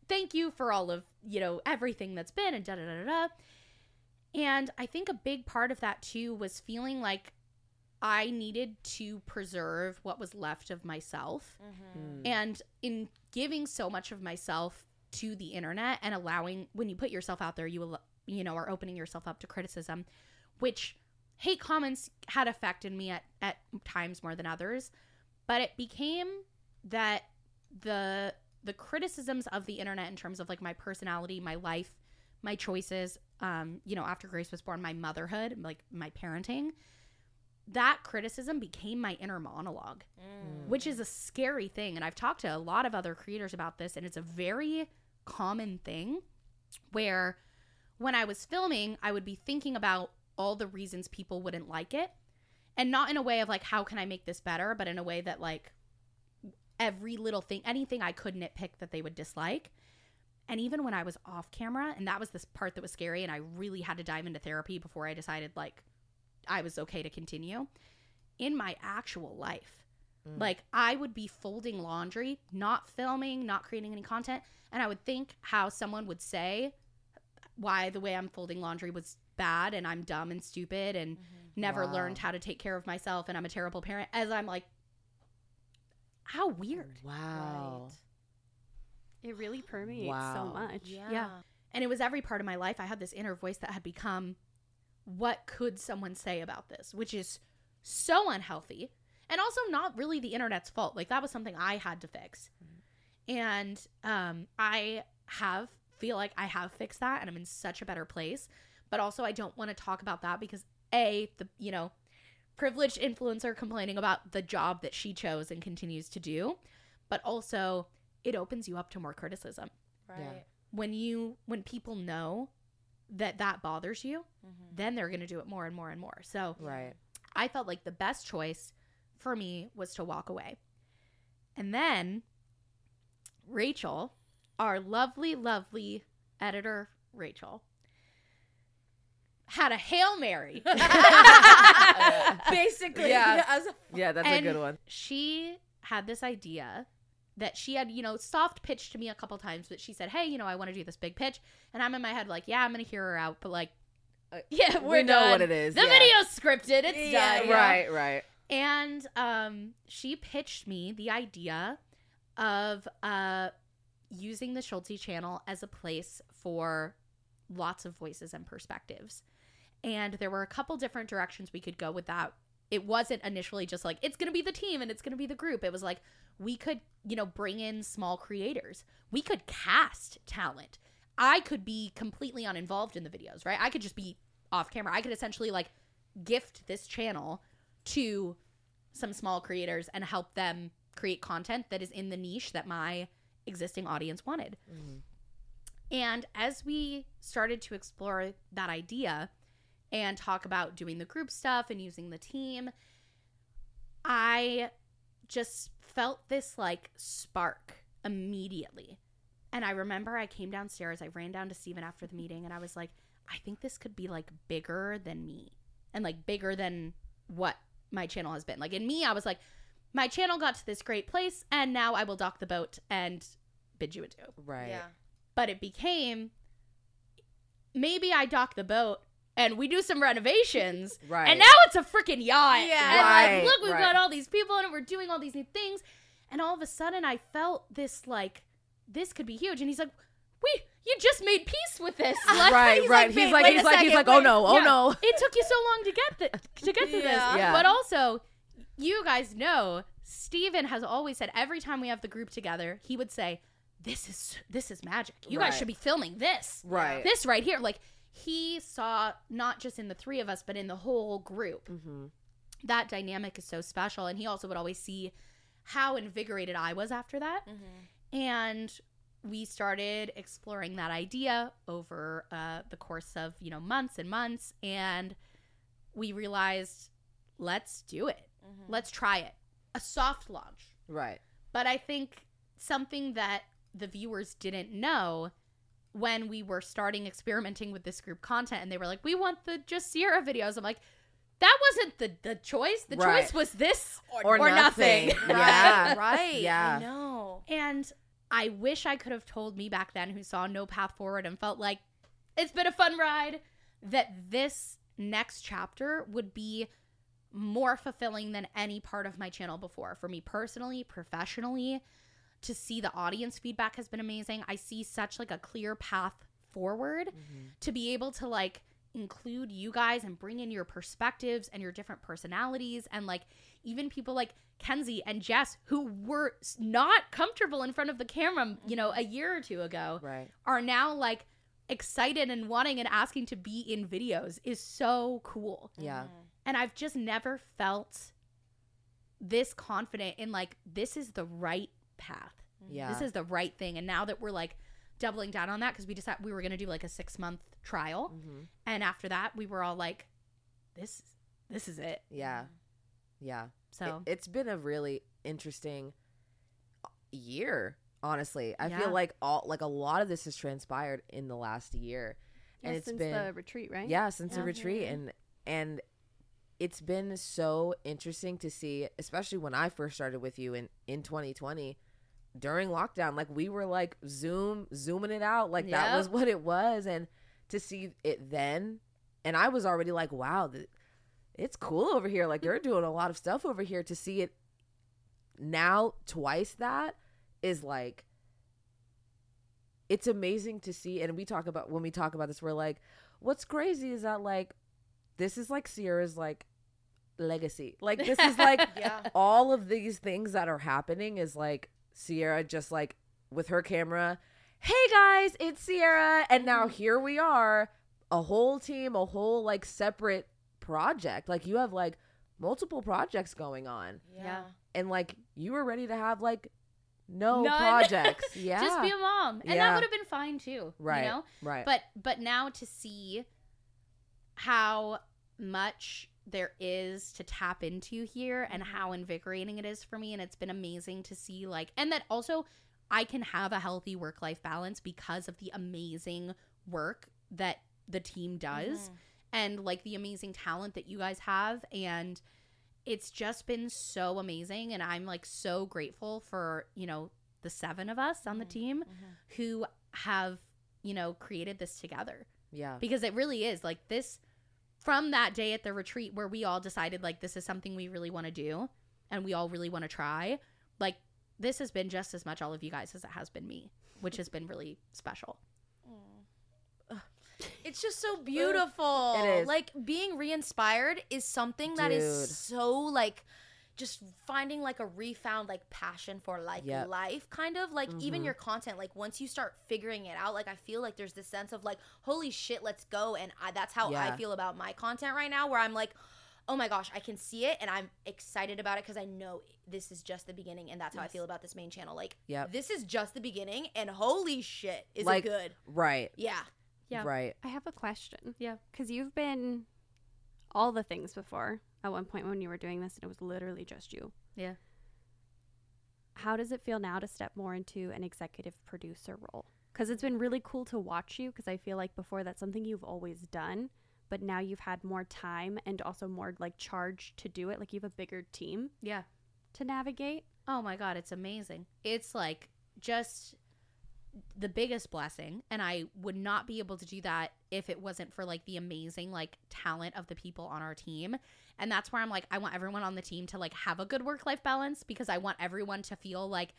thank you for all of you know everything that's been and da da da da da and i think a big part of that too was feeling like i needed to preserve what was left of myself Mm. and in giving so much of myself to the internet and allowing when you put yourself out there you al- you know are opening yourself up to criticism which hate comments had affected me at at times more than others but it became that the the criticisms of the internet in terms of like my personality my life my choices um you know after grace was born my motherhood like my parenting that criticism became my inner monologue which is a scary thing. And I've talked to a lot of other creators about this, and it's a very common thing where when I was filming, I would be thinking about all the reasons people wouldn't like it. And not in a way of like, how can I make this better, but in a way that like every little thing, anything I could nitpick that they would dislike. And even when I was off camera, and that was this part that was scary, and I really had to dive into therapy before I decided like I was okay to continue. In my actual life, mm. like I would be folding laundry, not filming, not creating any content, and I would think how someone would say why the way I'm folding laundry was bad and I'm dumb and stupid and mm-hmm. never Wow. learned how to take care of myself and I'm a terrible parent as I'm like how weird. Wow. It really permeates Wow. so much. Yeah. And it was every part of my life I had this inner voice that had become what could someone say about this, which is so unhealthy and also not really the internet's fault. Like that was something I had to fix. And um I have feel like I have fixed that and I'm in such a better place, but also I don't want to talk about that because a the you know privileged influencer complaining about the job that she chose and continues to do, but also it opens you up to more criticism Right. when you when people know that that bothers you Mm-hmm. then they're going to do it more and more and more so Right. i felt like the best choice for me was to walk away and then rachel our lovely lovely editor rachel had a hail mary (laughs) (laughs) basically Yeah. As a Yeah, that's and a good one. She had this idea that she had, you know, soft pitched to me a couple times, but she said, "Hey, you know, I want to do this big pitch," and I'm in my head like, "Yeah, I'm gonna hear her out," but like, uh, (laughs) yeah, we're we know done. what it is. The yeah. video's scripted. It's Yeah, done. yeah. Right. Right. And um, she pitched me the idea of uh using the Schultzzie channel as a place for lots of voices and perspectives. And there were a couple different directions we could go with that. It wasn't initially just like, it's going to be the team and it's going to be the group. It was like, we could, you know, bring in small creators. We could cast talent. I could be completely uninvolved in the videos, right? I could just be off camera. I could essentially like gift this channel to some small creators and help them create content that is in the niche that my existing audience wanted. Mm-hmm. And as we started to explore that idea and talk about doing the group stuff and using the team, I just felt this like spark immediately. And I remember I came downstairs, I ran down to Steven after the meeting, and I was like, I think this could be like bigger than me and like bigger than what my channel has been. Like in me, I was like, my channel got to this great place, and now I will dock the boat and bid you adieu Right. Yeah. but it became maybe I dock the boat and we do some renovations. (laughs) Right. And now it's a freaking yacht. Yeah. And Right, like, look, we've right. got all these people and we're doing all these new things. And all of a sudden I felt this like this could be huge. And he's like, We you just made peace with this. (laughs) Like, right, he's right. like, he's like, he's like, he's like, oh, oh wait." no, oh Yeah. no. It took you so long to get the, to get to Yeah. this. Yeah. But also, you guys know Steven has always said every time we have the group together, he would say, This is this is magic. You guys should be filming this. Right. This right here. Like he saw not just in the three of us, but in the whole group. Mm-hmm. That dynamic is so special. And he also would always see how invigorated I was after that. And we started exploring that idea over uh, the course of you know months and months, and we realized, let's do it. Let's try it. A soft launch. Right. But I think something that the viewers didn't know when we were starting experimenting with this group content and they were like, we want the just Sierra videos. I'm like, that wasn't the, the choice. The Right. choice was this Or nothing. (laughs) Yeah. Right. Yeah. I know. And I wish I could have told me back then who saw no path forward and felt like it's been a fun ride that this next chapter would be more fulfilling than any part of my channel before for me personally, professionally. To see the audience feedback has been amazing. I see such like a clear path forward mm-hmm. to be able to like include you guys and bring in your perspectives and your different personalities and like even people like Kenzie and Jess who were not comfortable in front of the camera, you know, a mm-hmm. year or two ago Right. are now like excited and wanting and asking to be in videos is so cool. Yeah. Mm-hmm. And I've just never felt this confident in like this is the right path. Yeah. This is the right thing. And now that we're like doubling down on that because we decided we were going to do like a 6 month trial Mm-hmm. and after that we were all like this this is it. Yeah. Yeah. So It, has been a really interesting year, honestly. I Yeah. feel like all like a lot of this has transpired in the last year. Yeah, and it's since been the retreat, right? Yeah, since the Yeah. retreat and and it's been so interesting to see, especially when I first started with you in in 2020 during lockdown. Like we were like Zoom zooming it out, like that was what it was, and to see it then, and I was already like, wow, th- it's cool over here. Like they're doing a lot of stuff over here. To see it now twice that is like it's amazing to see and we talk about when we talk about this we're like what's crazy is that like this is like Sierra's like legacy like this is like (laughs) Yeah. all of these things that are happening is like Sierra just like with her camera hey guys it's Sierra and now mm-hmm. here we are a whole team a whole like separate project like you have like multiple projects going on Yeah. and like you were ready to have like no None. (laughs) projects yeah just be a mom. And that would have been fine too. right You know? right But but now to see how much there is to tap into here and mm-hmm. how invigorating it is for me and it's been amazing to see like and that also I can have a healthy work life balance because of the amazing work that the team does mm-hmm. and like the amazing talent that you guys have and it's just been so amazing and I'm like so grateful for, you know, the seven of us on the mm-hmm. team who have, you know, created this together. Yeah. Because it really is like this from that day at the retreat where we all decided like this is something we really want to do and we all really want to try like this has been just as much all of you guys as it has been me which has been really special it's just so beautiful. It is. Like being re-inspired is something that Dude. is so like just finding like a refound like passion for like Yep. Mm-hmm. life kind of like even your content like once you start figuring it out like i feel like there's this sense of like holy shit let's go and I, that's how Yeah. i feel about my content right now where i'm like oh my gosh i can see it and i'm excited about it because i know this is just the beginning and that's how i feel about this main channel like Yep. this is just the beginning and holy shit is Like- it good Right. yeah Yeah. Right. I have a question. Yeah. Because you've been all the things before at one point when you were doing this, and it was literally just you. Yeah. How does it feel now to step more into an executive producer role? Because it's been really cool to watch you, because I feel like before that's something you've always done, but now you've had more time and also more like charge to do it. Like you have a bigger team Yeah. to navigate. Oh my god, it's amazing. It's like just the biggest blessing and I would not be able to do that if it wasn't for like the amazing like talent of the people on our team. And that's where I'm like I want everyone on the team to like have a good work-life balance because I want everyone to feel like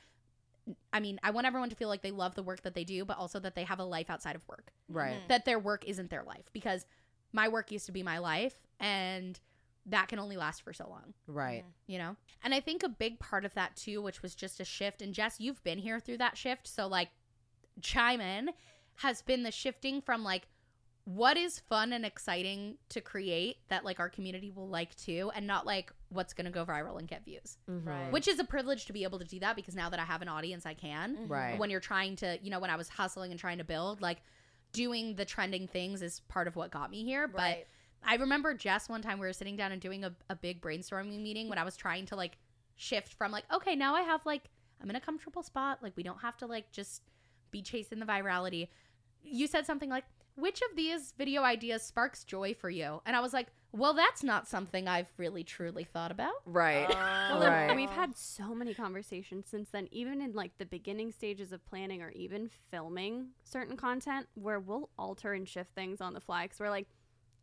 I mean, I want everyone to feel like they love the work that they do, but also that they have a life outside of work. Right. Mm-hmm. That their work isn't their life because my work used to be my life and that can only last for so long Right. you know and i think a big part of that too which was just a shift and jess you've been here through that shift so like chime in has been the shifting from like what is fun and exciting to create that like our community will like too and not like what's gonna go viral and get views Mhm. which is a privilege to be able to do that because now that i have an audience i can Right. when you're trying to you know when i was hustling and trying to build like doing the trending things is part of what got me here but I remember Jess one time we were sitting down and doing a, a big brainstorming meeting when I was trying to like shift from like, okay, now I have like, I'm in a comfortable spot. Like, we don't have to like just be chasing the virality. You said something like, which of these video ideas sparks joy for you? And I was like, well, that's not something I've really truly thought about. Right. Well, Uh, and right. we've had so many conversations since then, even in like the beginning stages of planning or even filming certain content, where we'll alter and shift things on the fly because we're like,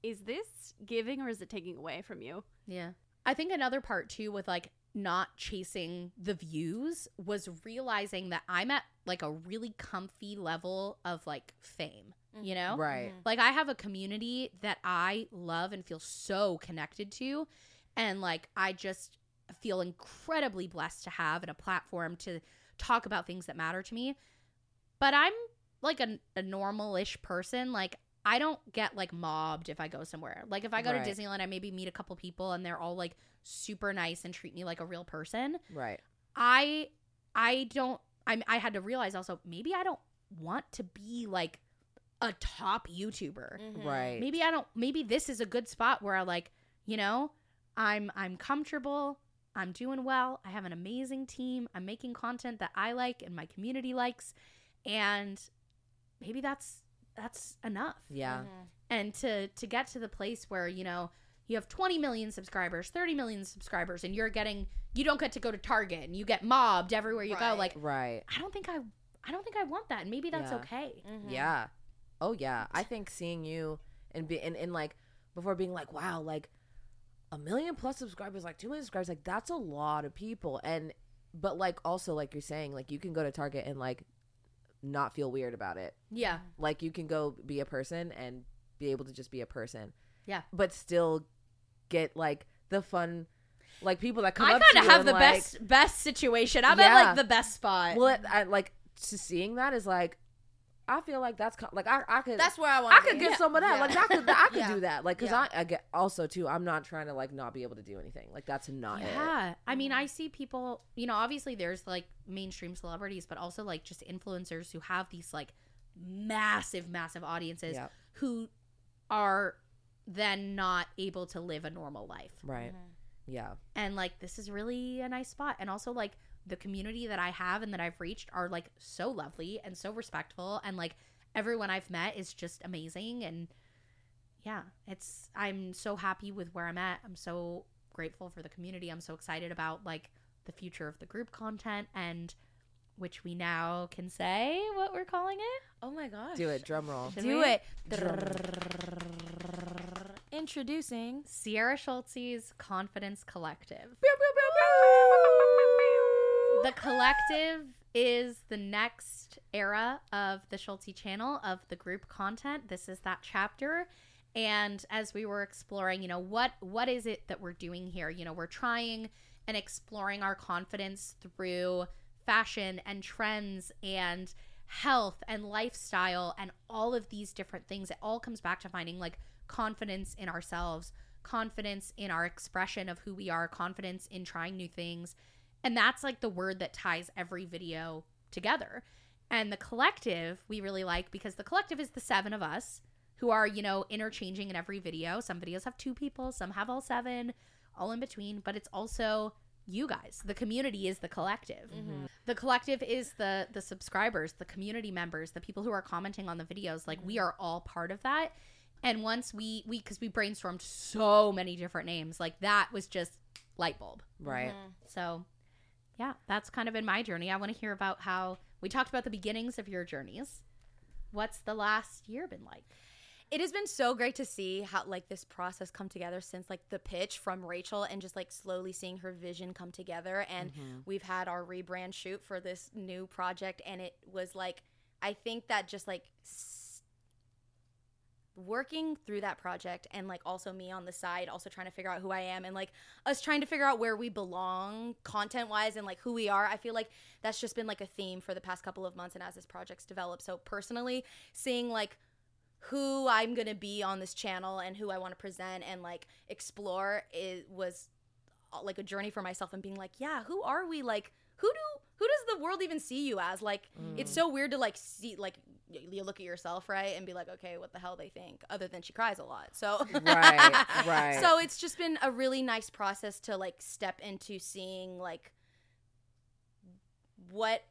is this giving or is it taking away from you? Yeah. I think another part too with like not chasing the views was realizing that I'm at like a really comfy level of like fame, you mm-hmm. know? Right. Mm-hmm. Like I have a community that I love and feel so connected to and like I just feel incredibly blessed to have and a platform to talk about things that matter to me. But I'm like a, a normal-ish person. Like I don't get like mobbed if I go somewhere. Like if I go Right. to Disneyland, I maybe meet a couple people and they're all like super nice and treat me like a real person. Right. I I don't I I had to realize also maybe I don't want to be like a top YouTuber. Mm-hmm. Right. Maybe I don't maybe this is a good spot where I like, you know, I'm I'm comfortable, I'm doing well, I have an amazing team, I'm making content that I like and my community likes and maybe that's that's enough Yeah. and to to get to the place where you know you have 20 million subscribers 30 million subscribers and you're getting you don't get to go to target and you get mobbed everywhere you go like Right. i don't think i i don't think i want that and maybe that's Yeah. okay mm-hmm. Yeah. Oh yeah. I think seeing you and be and, and like before being like, wow, like a million plus subscribers, like two million subscribers, like that's a lot of people. And but like also like you're saying, like you can go to Target and like not feel weird about it. yeah Like you can go be a person and be able to just be a person. Yeah. But still get like the fun like people that come i up to kind you of have and, the like, best best situation i'm Yeah. at like the best spot Well, it, I, like to seeing that is like I feel like that's like I I could That's where I want. I could get some of that. Yeah. Like I could, I could Yeah. do that. Like, cause Yeah. I, I get also too. I'm not trying to like not be able to do anything. Like that's not it. yeah i mean mm-hmm. i see people you know obviously there's like mainstream celebrities but also like just influencers who have these like massive massive audiences who are then not able to live a normal life Right. Mm-hmm. Yeah. and like this is really a nice spot and also like the community that i have and that i've reached are like so lovely and so respectful and like everyone i've met is just amazing and yeah it's i'm so happy with where i'm at i'm so grateful for the community i'm so excited about like the future of the group content and which we now can say what we're calling it Oh my gosh. Do it. Drum roll. Should Do we? it. Introducing. sierra Schultzzie's confidence collective the collective is the next era of the Schultzzie channel of the group content. This is that chapter. And as we were exploring, you know, what what is it that we're doing here? You know, we're trying and exploring our confidence through fashion and trends and health and lifestyle and all of these different things. It all comes back to finding like confidence in ourselves, confidence in our expression of who we are, confidence in trying new things. And that's like the word that ties every video together. And the collective we really like because the collective is the seven of us who are, you know, interchanging in every video. Some videos have two people, some have all seven, all in between, but it's also you guys. The community is the collective. Mm-hmm. Mm-hmm. The collective is the the subscribers, the community members, the people who are commenting on the videos. Like we mm-hmm. are all part of that. And once we we cuz we brainstormed so many different names, like that was just light bulb. Right. Mm-hmm. So, yeah, that's kind of in my journey. I want to hear about how we talked about the beginnings of your journeys. What's the last year been like? it has been so great to see how like this process come together since like the pitch from Rachel and just like slowly seeing her vision come together and mm-hmm. we've had our rebrand shoot for this new project and it was like I think that just like s- working through that project and like also me on the side also trying to figure out who I am and like us trying to figure out where we belong content wise and like who we are I feel like that's just been like a theme for the past couple of months and as this project's developed. So personally seeing like who I'm gonna be on this channel and who I want to present and like explore it was uh, like a journey for myself and being like yeah who are we? Like who do who does the world even see you as? Like it's so weird to like see like you look at yourself right and be like okay what the hell they think other than she cries a lot so Right, (laughs) right. so it's just been a really nice process to like step into seeing like what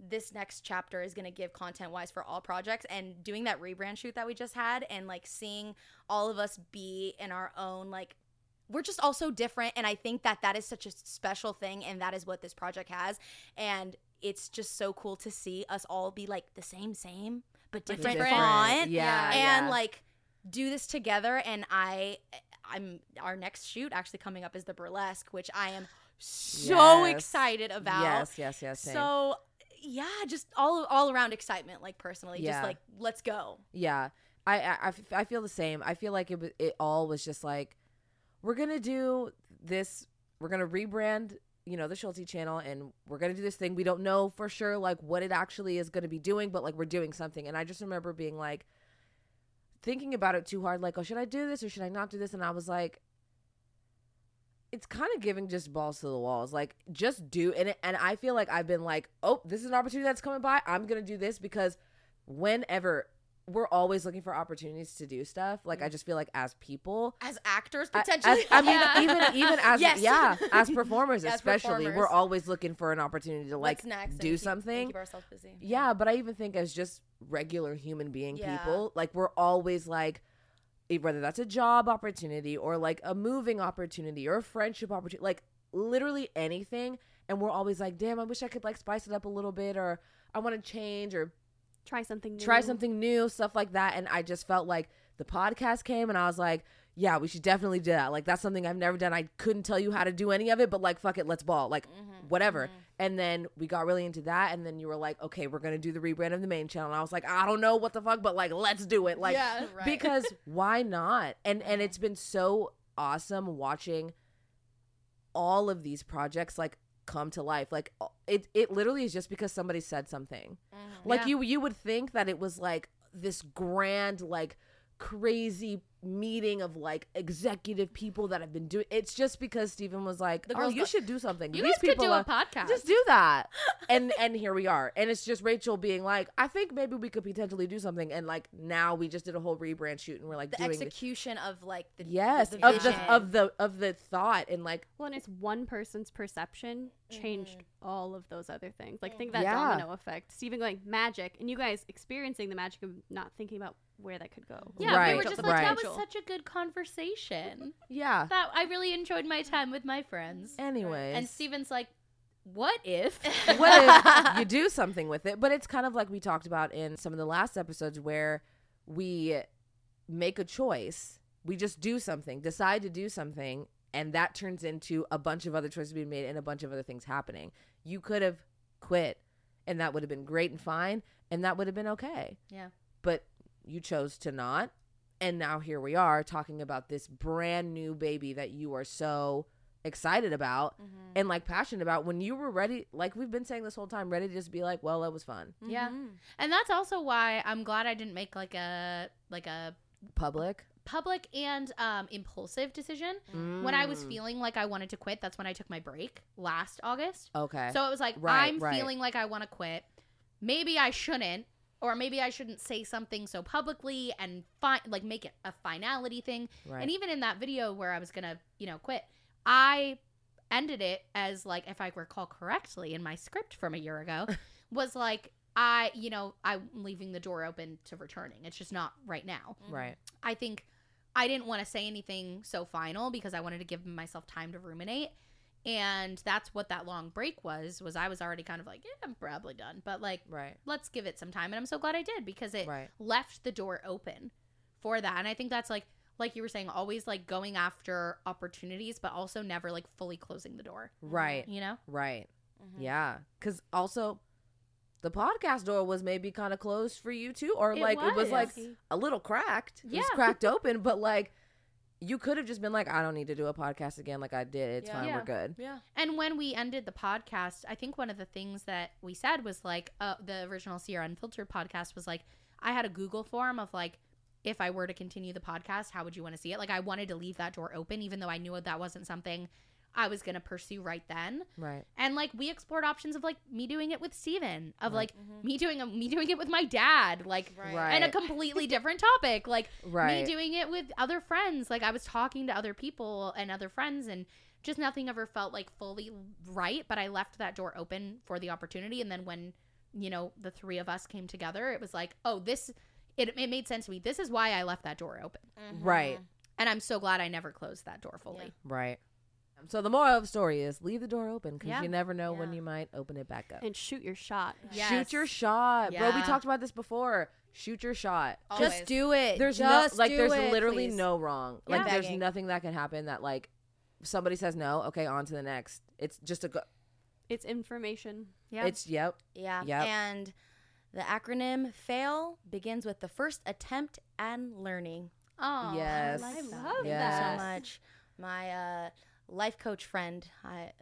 this next chapter is going to give content wise for all projects and doing that rebrand shoot that we just had and like seeing all of us be in our own like we're just all so different and i think that that is such a special thing and that is what this project has and it's just so cool to see us all be like the same same but different, Different. font Yeah, and yeah. like do this together and i i'm our next shoot actually coming up is the burlesque which i am so Yes. excited about Yes, yes, yes. same. so yeah, just all all around excitement. Like personally, Yeah. just like let's go. Yeah, I, I, I feel the same. I feel like it was it all was just like we're gonna do this. We're gonna rebrand, you know, the Schultzzie channel, and we're gonna do this thing. We don't know for sure like what it actually is gonna be doing, but like we're doing something. And I just remember being like thinking about it too hard, like, oh, should I do this or should I not do this? And I was like. It's kind of giving just balls to the walls. Like, just do and and I feel like I've been like, oh, this is an opportunity that's coming by. I'm gonna do this because whenever we're always looking for opportunities to do stuff. Like I mm. just feel like as people, As actors, potentially. as- I, mean, Yeah. (laughs) even even as Yes. yeah, as (laughs) performers, As especially, we're always looking for an opportunity to like do keep- something. Keep ourselves busy. Yeah, but I even think as just regular human being Yeah. people, like we're always like whether that's a job opportunity or like a moving opportunity or a friendship opportunity, like literally anything. And we're always like, damn, I wish I could like spice it up a little bit or I want to change or Try something new. try something new, stuff like that. And I just felt like the podcast came and I was like, yeah, we should definitely do that. Like that's something I've never done. I couldn't tell you how to do any of it, but like fuck it, let's ball. Like mm-hmm. whatever. Mm-hmm. And then we got really into that and then you were like, okay, we're gonna do the rebrand of the main channel. And I was like, I don't know what the fuck, but like let's do it. Like Yeah, (laughs) right. because (laughs) why not? And and it's been so awesome watching all of these projects like come to life. Like it it literally is just because somebody said something. Mm-hmm. Like Yeah. you you would think that it was like this grand like crazy meeting of like executive people that have been doing it's just because Stephen was like, The "Oh, you go- should do something." You These guys could people do a podcast. Just do that. and (laughs) and here we are. And it's just Rachel being like, "I think maybe we could potentially do something." And like now we just did a whole rebrand shoot and we're like The doing the- execution of like the Yes, the of the of the of the thought and like Well, and it's one person's perception changed mm-hmm. all of those other things. Like think that Yeah. domino effect. Stephen going magic, and you guys experiencing the magic of not thinking about where that could go. Yeah, Right, we were just like, right. that was such a good conversation. yeah. that I really enjoyed my time with my friends. Anyways, And Steven's like, what if? (laughs) what if you (laughs) do something with it? But it's kind of like we talked about in some of the last episodes where we make a choice, we just do something, decide to do something, and that turns into a bunch of other choices being made and a bunch of other things happening. You could have quit and that would have been great and fine and that would have been okay. Yeah. But you chose to not. And now here we are talking about this brand new baby that you are so excited about Mm-hmm. and like passionate about when you were ready like we've been saying this whole time ready to just be like well it was fun Yeah. And that's also why I'm glad I didn't make like a like a public public and um impulsive decision. When I was Mm. feeling like I wanted to quit, that's when I took my break last August. okay So it was like Right, I'm right. feeling like I want to quit. Maybe I shouldn't or maybe I shouldn't say something so publicly and fi- like make it a finality thing. right And even in that video where I was going to, you know, quit, I ended it as like if I recall correctly in my script from a year ago (laughs) was like I, you know, I'm leaving the door open to returning. It's just not right now. Mm. right I think I didn't want to say anything so final because I wanted to give myself time to ruminate. And that's what that long break was was I was already kind of like, yeah, I'm probably done. But like right let's give it some time and I'm so glad I did because it Right. left the door open for that. And I think that's like like you were saying always like going after opportunities but also never like fully closing the door. right You know? right Mm-hmm. yeah because also the podcast door was maybe kind of closed for you too or It like it was like a little cracked it was Yeah. cracked open but like you could have just been like i don't need to do a podcast again like i did it's Yeah. fine Yeah. we're good Yeah. And when we ended the podcast, I think one of the things that we said was like, uh, the original Sierra Unfiltered podcast was like, I had a Google form of like, if I were to continue the podcast, how would you want to see it? Like, I wanted to leave that door open, even though I knew that wasn't something I was going to pursue right then. right And like, we explored options of like me doing it with Steven, of like Mm-hmm. me doing a, me doing it with my dad, like, Right. and a completely different topic, like Right. me doing it with other friends. Like I was talking to other people and other friends, and just nothing ever felt like fully right. But I left that door open for the opportunity. And then when you know the three of us came together, it was like, oh, this. It, it made sense to me. This is why I left that door open. right And I'm so glad I never closed that door fully. right so the moral of the story is leave the door open because Yeah. you never know when Yeah. you might open it back up and shoot your shot. shoot your shot bro we Yeah. talked about this before shoot your shot Always. Just do it. there's Just no like do there's it, literally please. no wrong Yeah. like there's Begging. nothing that can happen that like somebody says no okay on to the next it's just a go It's information. Yeah. it's yep Yeah. Yep. And the acronym FAIL begins with the first attempt and learning. oh, Yes. I I love love Yes. so much. My uh, life coach friend I,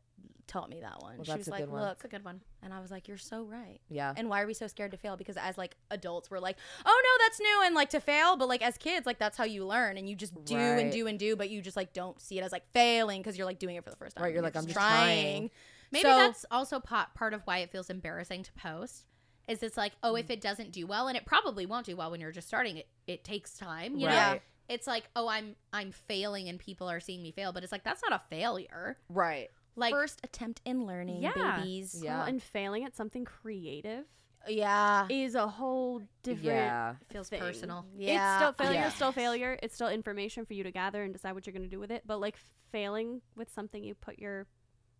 taught me that one. Well, she was like, one. "Look," That's a good one. and I was like, "You're so right." yeah And why are we so scared to fail? Because as like adults, we're like, "Oh no, that's new," and like to fail. But like as kids, like that's how you learn, and you just do Right. and do and do, but you just like don't see it as like failing because you're like doing it for the first time. Right, you're like, I'm just trying. trying. Maybe So- that's also part part of why it feels embarrassing to post. Is it's like, oh, if mm. it doesn't do well, and it probably won't do well when you're just starting. It it takes time, you know. Right. It's like, oh, I'm I'm failing, and people are seeing me fail, but it's like that's not a failure. right Like, first attempt in learning, Yeah. babies. Yeah. Well, and failing at something creative Yeah. is a whole different. yeah it feels thing. personal. Yeah. It's still failure. Yeah. It's still failure. It's still information for you to gather and decide what you're going to do with it. But like failing with something you put your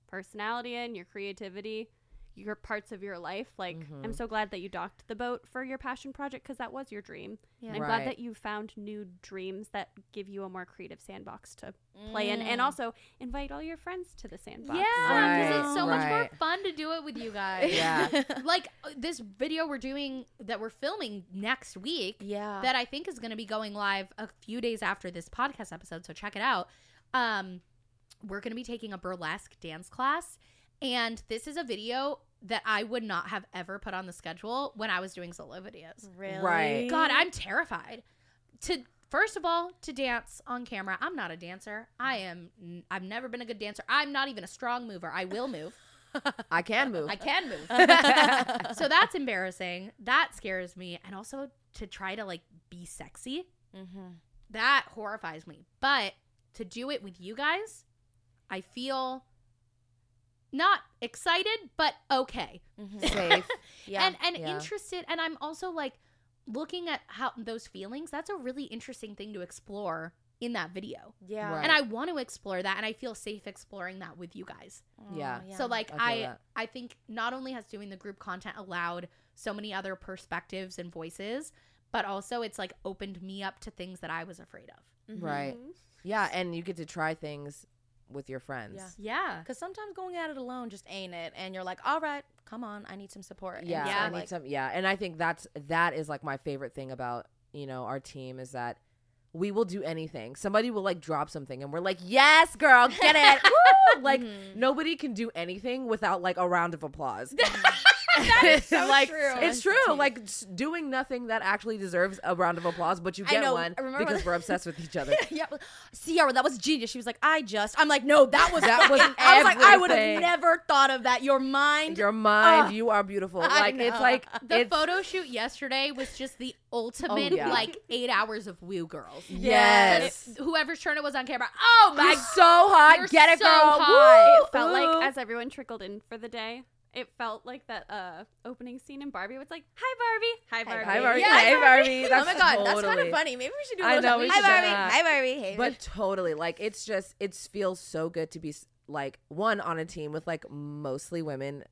personality in, your creativity, your parts of your life. Like Mm-hmm. I'm so glad that you docked the boat for your passion project because that was your dream. Yeah. I'm Right. glad that you found new dreams that give you a more creative sandbox to play in, Mm. and also invite all your friends to the sandbox. Yeah, because Right, it's so much more fun to do it with you (laughs) guys. yeah (laughs) like uh, this video we're doing that we're filming next week. Yeah. that I think is going to be going live a few days after this podcast episode. So check it out. Um, we're going to be taking a burlesque dance class, and this is a video that I would not have ever put on the schedule when I was doing solo videos. really? Right. God, I'm terrified. To first of all, to dance on camera, I'm not a dancer. I am. I've never been a good dancer. I'm not even a strong mover. I will move. (laughs) i can move I can move. (laughs) so that's embarrassing. That scares me. And also to try to like be sexy, Mm-hmm. that horrifies me. But to do it with you guys, I feel not excited, but okay. Mm-hmm. (laughs) safe Yeah. And and Yeah. interested and I'm also like looking at how those feelings, that's a really interesting thing to explore in that video. yeah. Right. And I want to explore that and I feel safe exploring that with you guys. Yeah. Oh, So like I I that. I think not only has doing the group content allowed so many other perspectives and voices, but also it's like opened me up to things that I was afraid of. Mm-hmm. right yeah and you get to try things with your friends. Yeah. Yeah. Because sometimes going at it alone just ain't it, and you're like, all right, come on, I need some support. And Yeah, so, I need like, some. Yeah, and I think that's that is like my favorite thing about you know our team is that we will do anything. Somebody will like drop something, and we're like, "Yes, girl, get it!" (laughs) Woo! Like Mm-hmm. nobody can do anything without like a round of applause. (laughs) That is (laughs) so like true. it's true. Like doing nothing that actually deserves a round of applause, but you I get know. one because we're obsessed with each other. (laughs) yeah, Sierra, that was genius. She was like, I just. I'm like, no, that was That was I was like, I would have never thought of that. Your mind. Your mind, Ugh. you are beautiful. I Like it's like The it's, photo shoot yesterday was just the ultimate, oh, yeah. like eight hours of woo girls. yes, It- whoever's turn it was on camera. Oh my You're so hot. You're Get it, so girl. hot. Woo! It felt Ooh. like as everyone trickled in for the day, it felt like that uh opening scene in Barbie. was like, "Hi Barbie, hi Barbie." Hi, Barbie. Yeah, Hey, Barbie. (laughs) That's oh my god, that's kind of funny. Maybe we should do. A I little know, Hi Barbie. that. Hi Barbie. Hey. but totally like it's just it feels so good to be like one on a team with like mostly women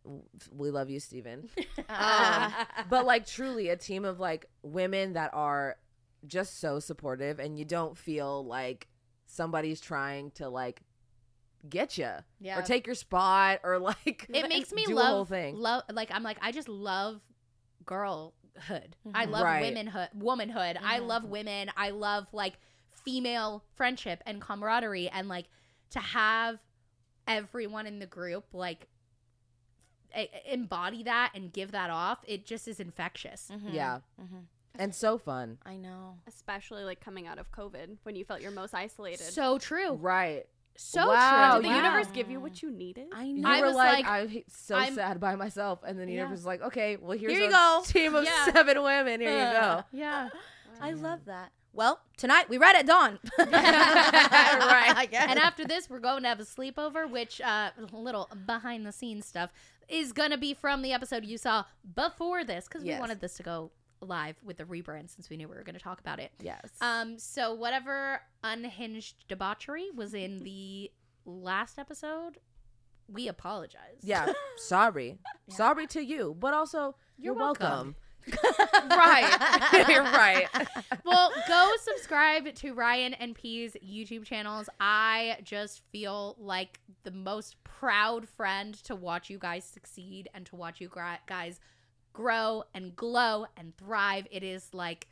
we love you steven (laughs) um, (laughs) but like truly a team of like women that are just so supportive and you don't feel like somebody's trying to like get you Yeah. or take your spot or like It (laughs) makes me love a whole thing Love like I'm like I just love girlhood. I Mhm. love Right. womanhood, womanhood. I Mhm. love women. I love like female friendship and camaraderie and like to have everyone in the group like embody that and give that off. It just is infectious. Mhm. yeah Mhm. and so fun I know. Especially like coming out of COVID when you felt your most isolated. So true. right So Wow, true. Did the yeah. universe give you what you needed? I you know. I were was like, like, I'm so I'm- sad by myself, and then the Yeah. universe was like, okay, well here's Here you a go. (laughs) team of Yeah. seven women. Here you go. (laughs) Yeah. I love that. Well, tonight we read at dawn. (laughs) Right. I guess. and after this, we're going to have a sleepover, which uh, a little behind the scenes stuff is gonna be from the episode you saw before this because Yes. we wanted this to go live with the rebrand since we knew we were going to talk about it. Yes. Um, so whatever unhinged debauchery was in the last episode, we apologize. yeah. (laughs) Sorry. Sorry to you, but also you're, You're welcome. welcome. (laughs) right. (laughs) you're right. well, go subscribe to Riayn and P's YouTube channels. I just feel like the most proud friend to watch you guys succeed and to watch you guys grow and glow and thrive. It is like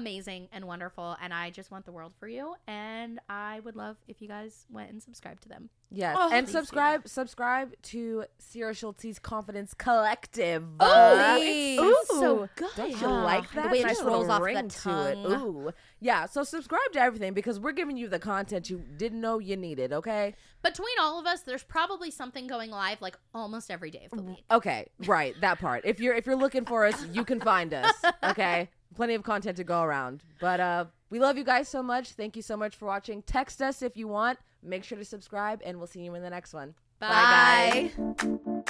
amazing and wonderful and I just want the world for you and I would love if you guys went and subscribed to them. Yes. Oh, and subscribe subscribe to Sierra Schultzzie's Confidence Collective. Oh, Ooh. so good. Don't you like the way it nice just rolls off the ring to it. tongue. Ooh. Yeah. So subscribe to everything because we're giving you the content you didn't know you needed. Okay. Between all of us, there's probably something going live like almost every day of the mm-hmm. week. Okay. Right. That part. If you're if you're looking for us, you can find us. (laughs) Okay. Plenty of content to go around. But uh, we love you guys so much. Thank you so much for watching. Text us if you want. Make sure to subscribe, and we'll see you in the next one. Bye. Bye.